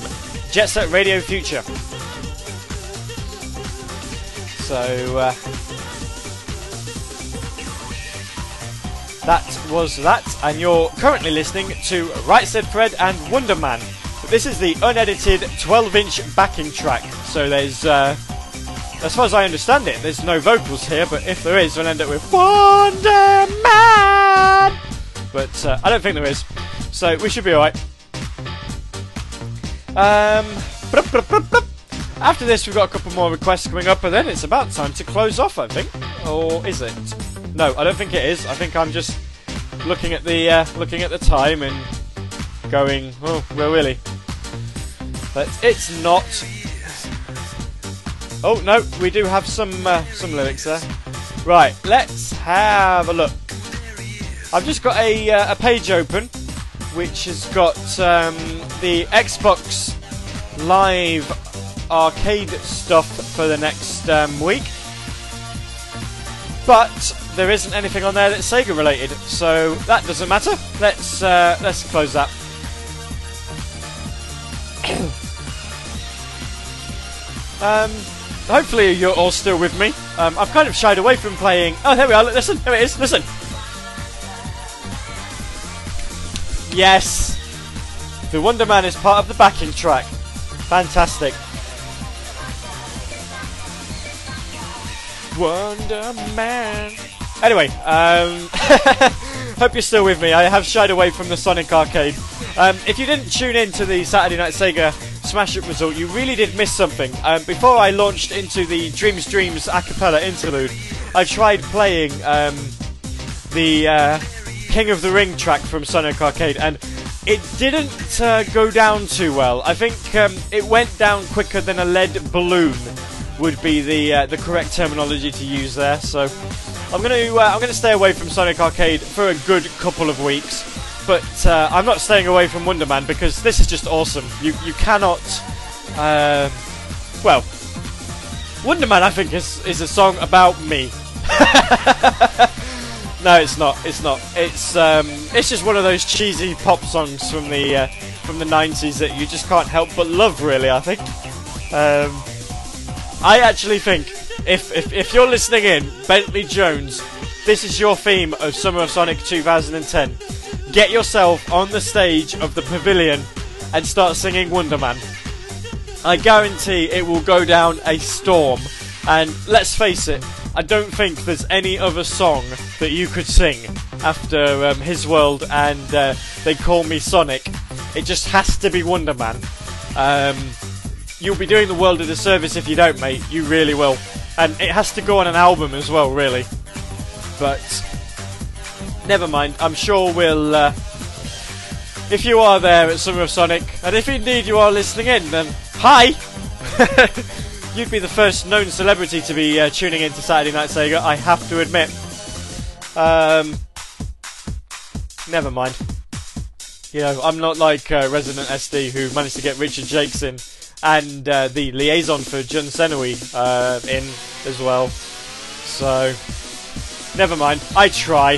Jet Set Radio Future. So, uh, That was that, and you're currently listening to Right Said Fred and Wonder Man. This is the unedited 12 inch backing track, so there's, uh, as far as I understand it, there's no vocals here, but if there is, we'll end up with Wonder Man! But uh, I don't think there is, so we should be alright. Um. After this, we've got a couple more requests coming up, and then it's about time to close off, I think. Or is it? No, I don't think it is. I think I'm just looking at the uh, looking at the time and going, oh, well, really. But it's not. Oh no, we do have some uh, some lyrics there. Right, let's have a look. I've just got a uh, a page open, which has got um, the Xbox Live arcade stuff for the next um, week. But there isn't anything on there that's Sega related, so that doesn't matter. Let's uh, let's close that. um, hopefully you're all still with me. Um, I've kind of shied away from playing. Oh, there we are. Listen, here it is. Listen. Yes, the Wonder Man is part of the backing track. Fantastic. Wonder Man. Anyway, um, hope you're still with me. I have shied away from the Sonic Arcade. Um, if you didn't tune in to the Saturday Night Sega Smash Up result, you really did miss something. Um, before I launched into the Dreams Dreams a cappella interlude, I tried playing um, the uh, King of the Ring track from Sonic Arcade, and it didn't uh, go down too well. I think um, it went down quicker than a lead balloon would be the uh, the correct terminology to use there. So I'm going to uh, I'm going to stay away from Sonic Arcade for a good couple of weeks. But uh, I'm not staying away from Wonder Man because this is just awesome. You you cannot, uh, well, Wonder Man I think is is a song about me. no, it's not. It's not. It's um, it's just one of those cheesy pop songs from the uh, from the 90s that you just can't help but love. Really, I think. Um, I actually think if, if if you're listening in, Bentley Jones, this is your theme of Summer of Sonic 2010. Get yourself on the stage of the pavilion and start singing Wonder Man. I guarantee it will go down a storm. And let's face it, I don't think there's any other song that you could sing after um, His World and uh, They Call Me Sonic. It just has to be Wonder Man. Um, you'll be doing the world a disservice if you don't, mate. You really will. And it has to go on an album as well, really. But never mind. I'm sure we'll. Uh, if you are there at Summer of Sonic, and if indeed you are listening in, then hi. You'd be the first known celebrity to be uh, tuning in to Saturday Night Sega. I have to admit. Um, never mind. You know, I'm not like uh, Resident SD who managed to get Richard Jacques in and uh, the liaison for Jun Senoue uh, in as well. So, never mind. I try.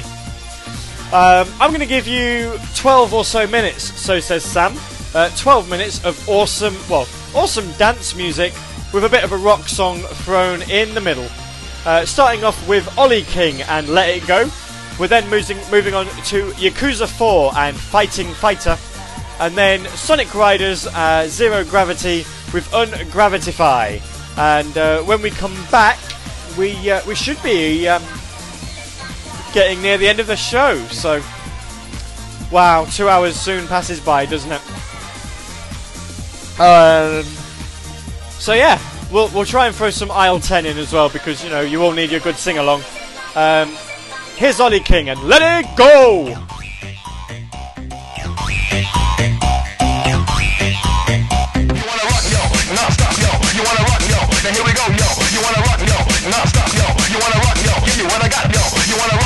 Um, I'm going to give you 12 or so minutes, so says Sam. Uh, 12 minutes of awesome, well, awesome dance music with a bit of a rock song thrown in the middle. Uh, starting off with Ollie King and Let It Go. We're then moving, moving on to Yakuza 4 and Fighting Fighter. And then Sonic Riders uh, Zero Gravity with Ungravitify. And uh, when we come back, we uh, we should be um, getting near the end of the show. So, wow, two hours soon passes by, doesn't it? Um, so yeah, we'll we'll try and throw some aisle ten in as well because you know you all need your good sing along. Um, here's Ollie King and let it go.
Then here we go, yo. You wanna rock, yo? Non stop, yo. You wanna rock, yo? You what I got, yo. You wanna rock,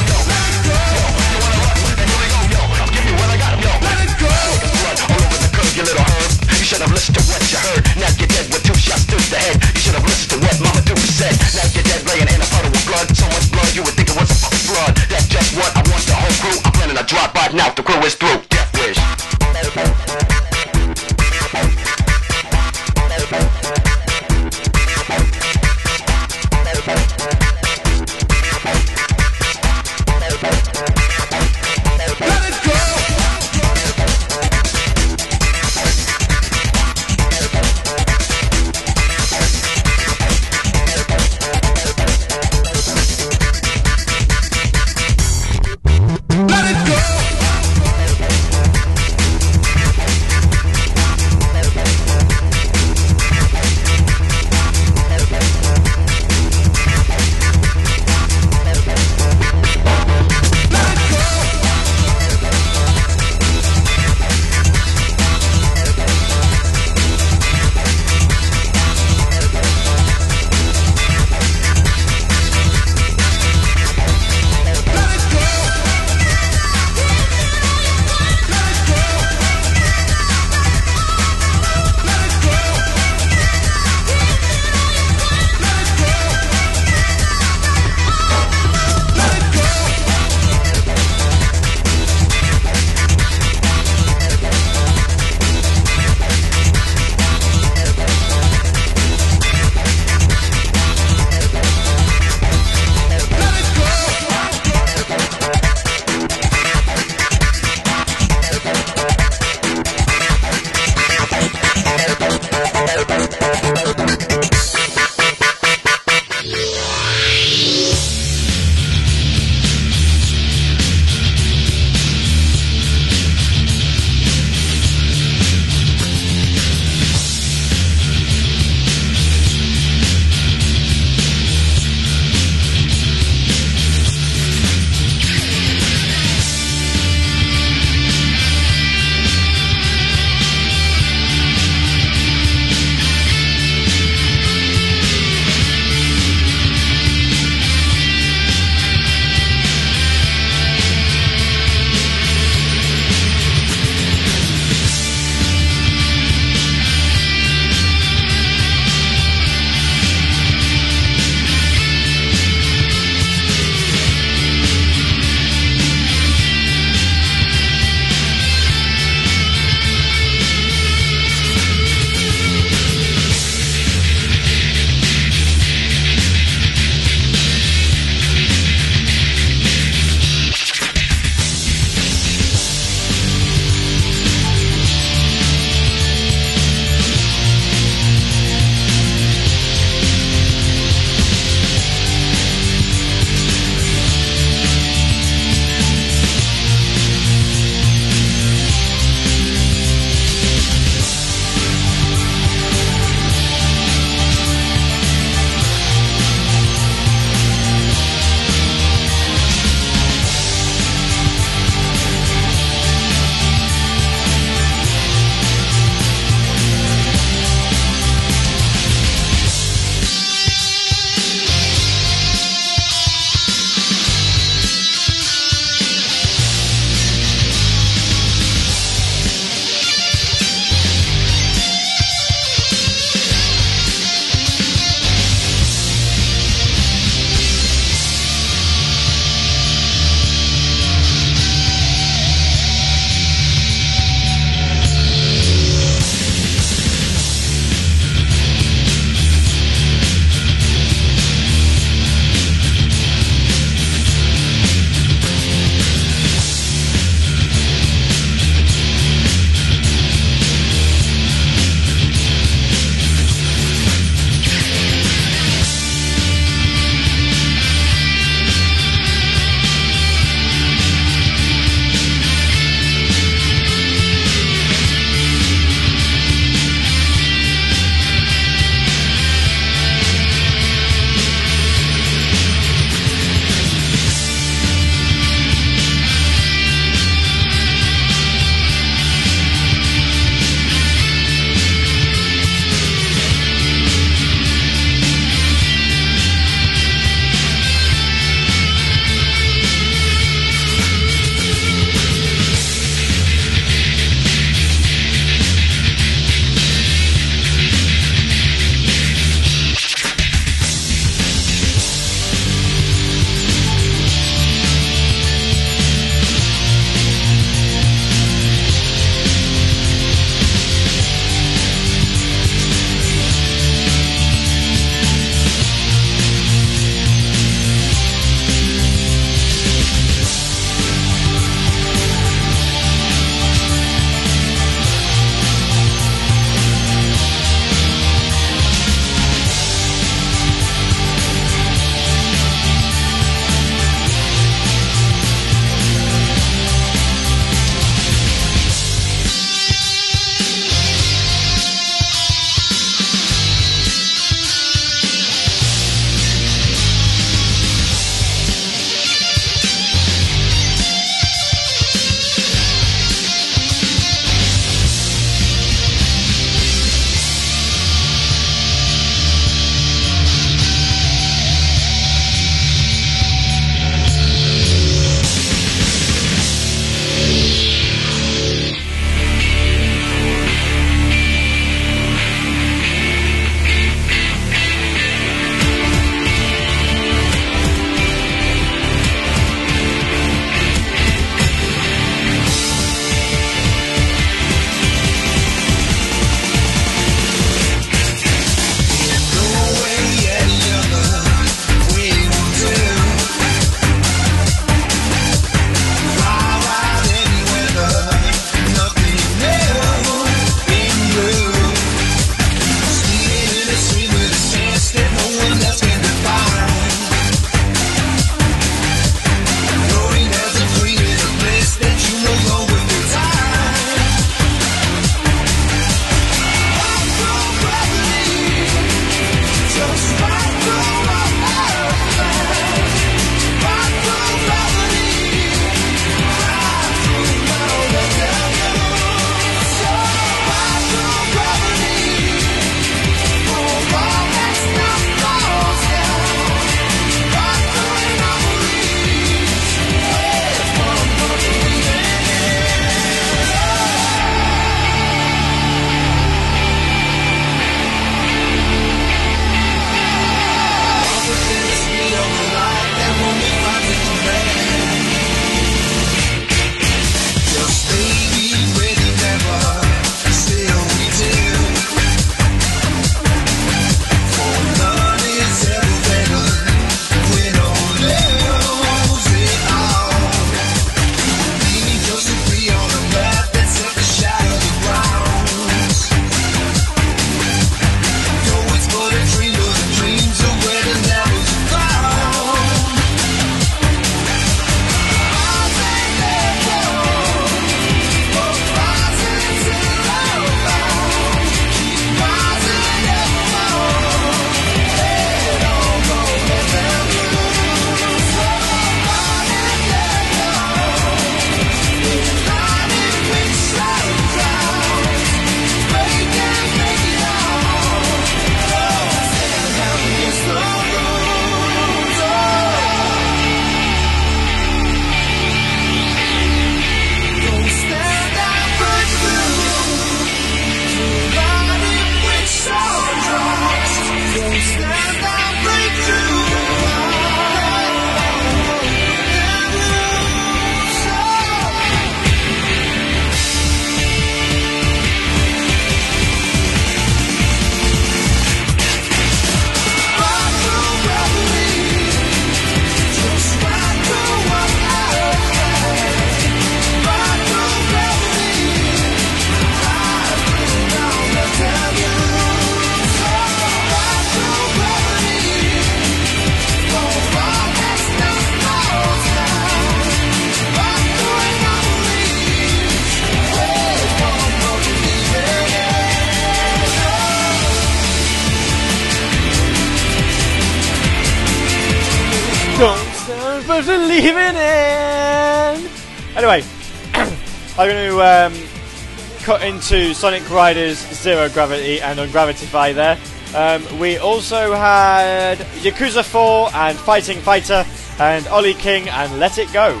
into Sonic Riders Zero Gravity and Ungravitify there. Um, we also had Yakuza 4 and Fighting Fighter and Ollie King and Let It Go.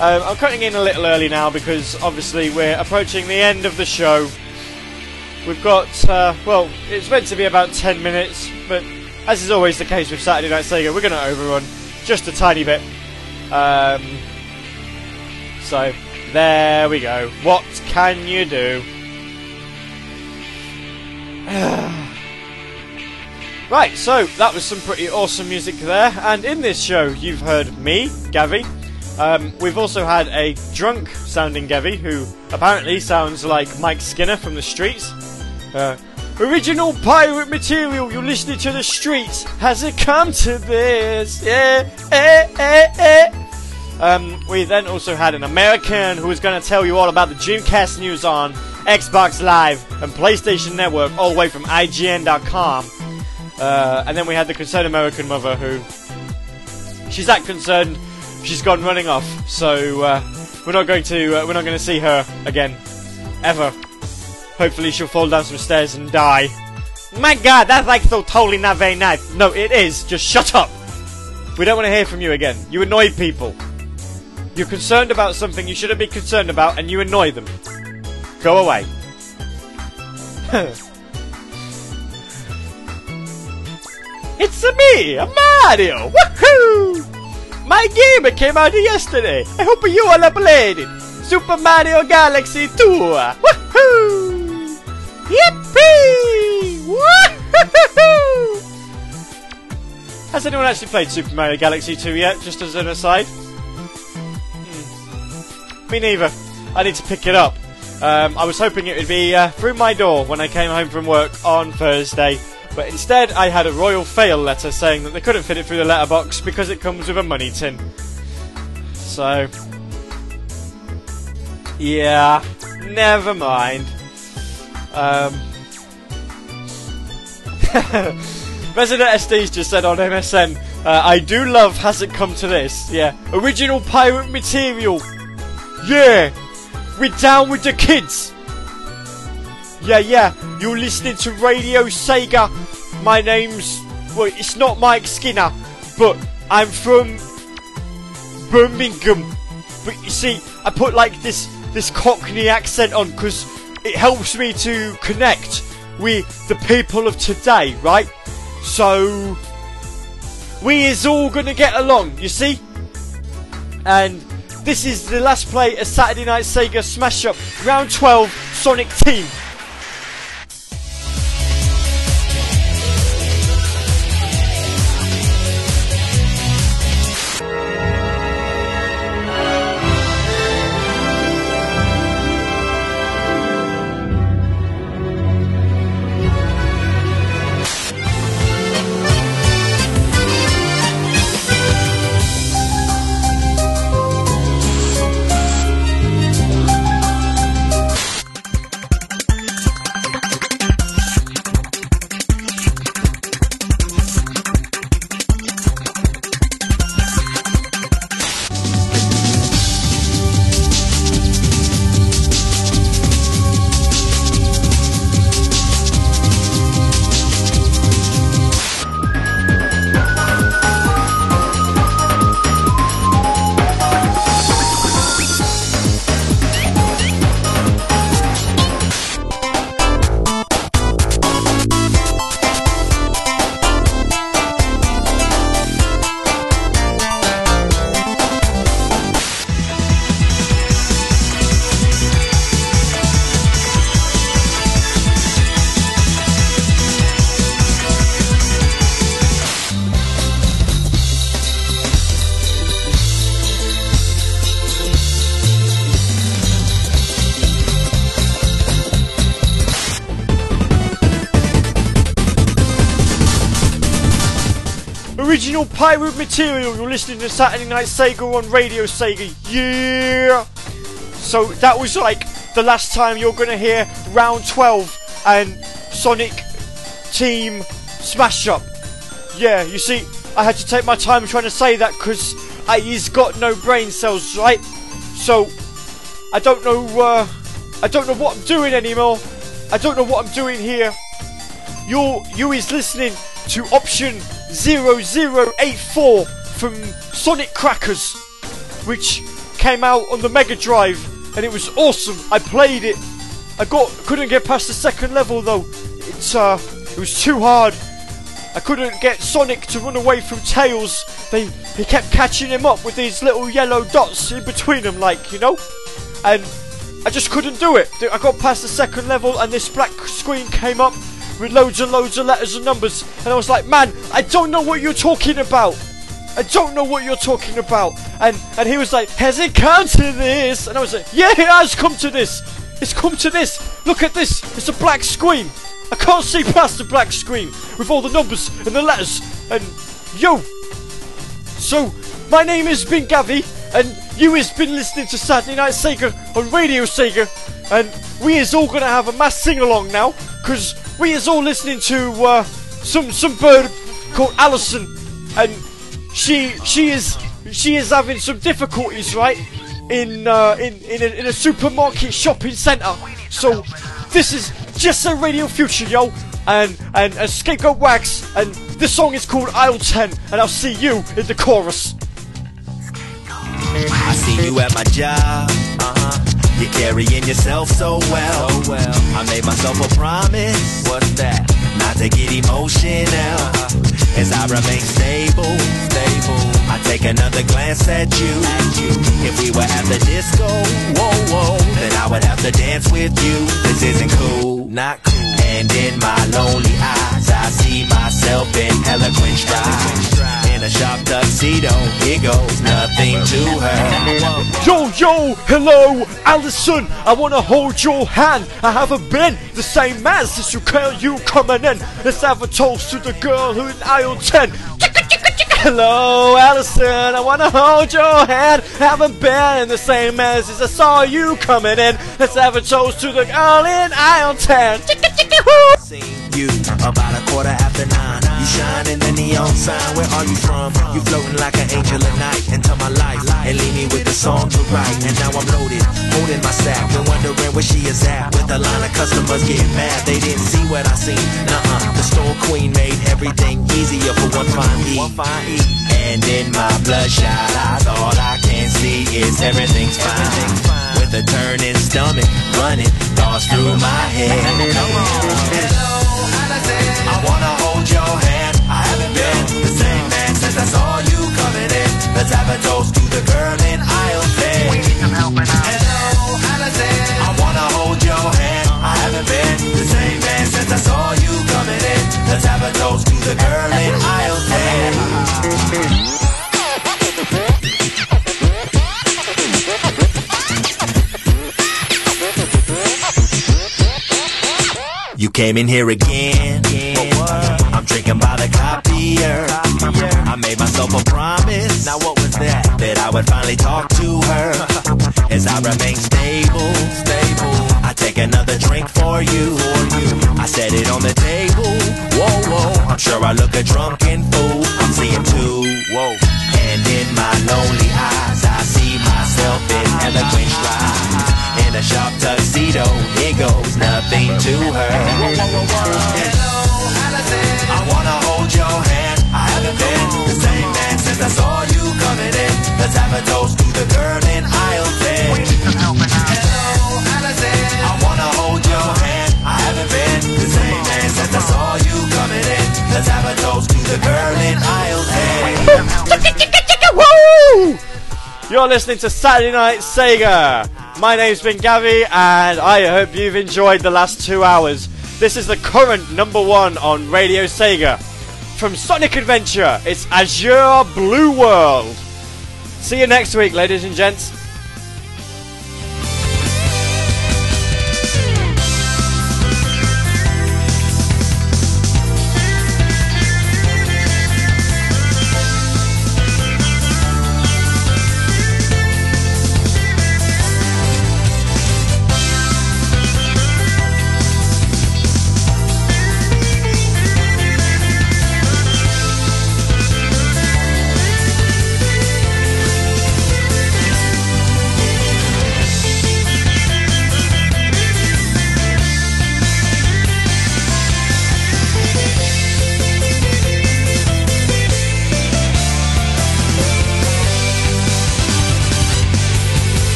Um, I'm cutting in a little early now because obviously we're approaching the end of the show. We've got, uh, well, it's meant to be about 10 minutes, but as is always the case with Saturday Night Sega, we're going to overrun just a tiny bit. Um, so, there we go. What can you do? right, so that was some pretty awesome music there, and in this show you've heard me, Gavi. Um, we've also had a drunk sounding Gavi who apparently sounds like Mike Skinner from the streets. Uh, Original pirate material, you're listening to the streets. Has it come to this? Yeah, eh, eh, eh. Um, we then also had an American who was going to tell you all about the Dreamcast news on Xbox Live and PlayStation Network, all the way from IGN.com. Uh, and then we had the concerned American mother who. She's that concerned, she's gone running off. So uh, we're not going to uh, we're not going to see her again, ever. Hopefully she'll fall down some stairs and die. My God, that's like so totally not very nice. No, it is. Just shut up. We don't want to hear from you again. You annoy people. You're concerned about something you shouldn't be concerned about, and you annoy them. Go away. it's a me, a Mario. Woohoo! My game came out yesterday. I hope you all played it. Super Mario Galaxy 2. Woohoo! Yippee! Woohoo! Has anyone actually played Super Mario Galaxy 2 yet? Just as an aside. Me neither. I need to pick it up. Um, I was hoping it would be uh, through my door when I came home from work on Thursday, but instead I had a royal fail letter saying that they couldn't fit it through the letterbox because it comes with a money tin. So, yeah, never mind. Um, Resident SD's just said on MSN, uh, I do love Has It Come to This? Yeah. Original pirate material. Yeah. We're down with the kids. Yeah, yeah. You're listening to Radio Sega. My name's. Well, it's not Mike Skinner, but I'm from Birmingham. But you see, I put like this this Cockney accent on because it helps me to connect with the people of today, right? So we is all gonna get along, you see? And this is the last play of Saturday Night Sega Smash Up Round 12 Sonic Team. Pirate material. You're listening to Saturday Night Sega on Radio Sega. Yeah. So that was like the last time you're gonna hear round 12 and Sonic Team Smash Up. Yeah, you see, I had to take my time trying to say that because he's got no brain cells, right? So I don't know. Uh, I don't know what I'm doing anymore. I don't know what I'm doing here. You you is listening to option 0084 from Sonic Crackers, which came out on the Mega Drive, and it was awesome. I played it. I got couldn't get past the second level though. It's uh, it was too hard. I couldn't get Sonic to run away from Tails. They he kept catching him up with these little yellow dots in between them, like you know, and I just couldn't do it. I got past the second level, and this black screen came up with loads and loads of letters and numbers, and I was like, man, I don't know what you're talking about. I don't know what you're talking about. And and he was like, has it come to this? And I was like, yeah, it has come to this. It's come to this. Look at this. It's a black screen. I can't see past the black screen with all the numbers and the letters. And yo. So, my name has been Gavi, and you has been listening to Saturday Night Sega on Radio Sega. And we is all gonna have a mass sing along now, cause we is all listening to uh, some some bird called Allison, and she she is she is having some difficulties, right? In uh, in in a, in a supermarket shopping centre. So this is Jet Set Radio Future, yo, and and a Scapegoat Wax, and this song is called Aisle Ten, and I'll see you in the chorus.
I see you at my job. Uh-huh. You're carrying yourself so well. well. I made myself a promise. What's that? Not to get emotional. Uh-huh. As I remain stable, stable. I take another glance at you. If we were at the disco, whoa, whoa, then I would have to dance with you. This isn't cool, not cool. And in my lonely eyes, I see myself in eloquent stride. In a sharp tuxedo, here goes nothing to her.
Yo, yo, hello, Allison. I wanna hold your hand. I haven't been the same man since you call you coming in. Let's have a toast to the girl who in aisle 10. Hello, Allison. I wanna hold your hand. Haven't been in the same man since I saw you coming in. Let's have a toast to the girl in aisle 10.
Seen you about a quarter after nine. You shine in the neon sign. Where are you from? You floating like an angel at night into my life and leave me with a song to write. And now I'm loaded, holding my sack and wondering where she is at. With a line of customers getting mad, they didn't see what I seen. Nuh-uh, store queen made everything easier for one fine E. And in my bloodshot eyes, all I can see is everything's fine. With a turning stomach, running thoughts through my head. Hello, Allison. I wanna hold your hand. I haven't been the same man since I saw you coming in. Let's have a toast to the girl in aisle 10. We need some help Hello, Let's have a toast to the girl in aisle 10. You came in here again. I'm drinking by the copier. I made myself a promise. Now what was that? That I would finally talk to her. As I remain stable, stable. I take another drink for you. I set it on the table. Whoa, whoa. I'm sure I look a drunken fool. I'm seeing two. Whoa. And in my lonely eyes, I see myself in eloquent stride. In a sharp tuxedo, here goes nothing to her. Hello, Allison. I wanna hold your hand. I haven't been the same man since I saw you coming in. Let's have a toast to the girl in aisle Let's have a toast to the girl in aisle 10.
Woo! You're listening to Saturday Night Sega. My name's been Gavi, and I hope you've enjoyed the last two hours. This is the current number one on Radio Sega. From Sonic Adventure, it's Azure Blue World. See you next week, ladies and gents.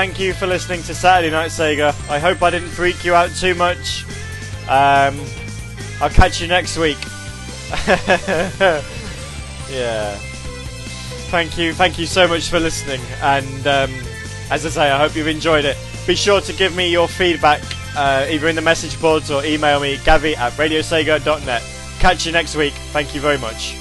Thank you for listening to Saturday Night Sega. I hope I didn't freak you out too much. Um, I'll catch you next week. yeah. Thank you, thank you so much for listening. And um, as I say, I hope you've enjoyed it. Be sure to give me your feedback uh, either in the message boards or email me, gavi at radiosega.net. Catch you next week. Thank you very much.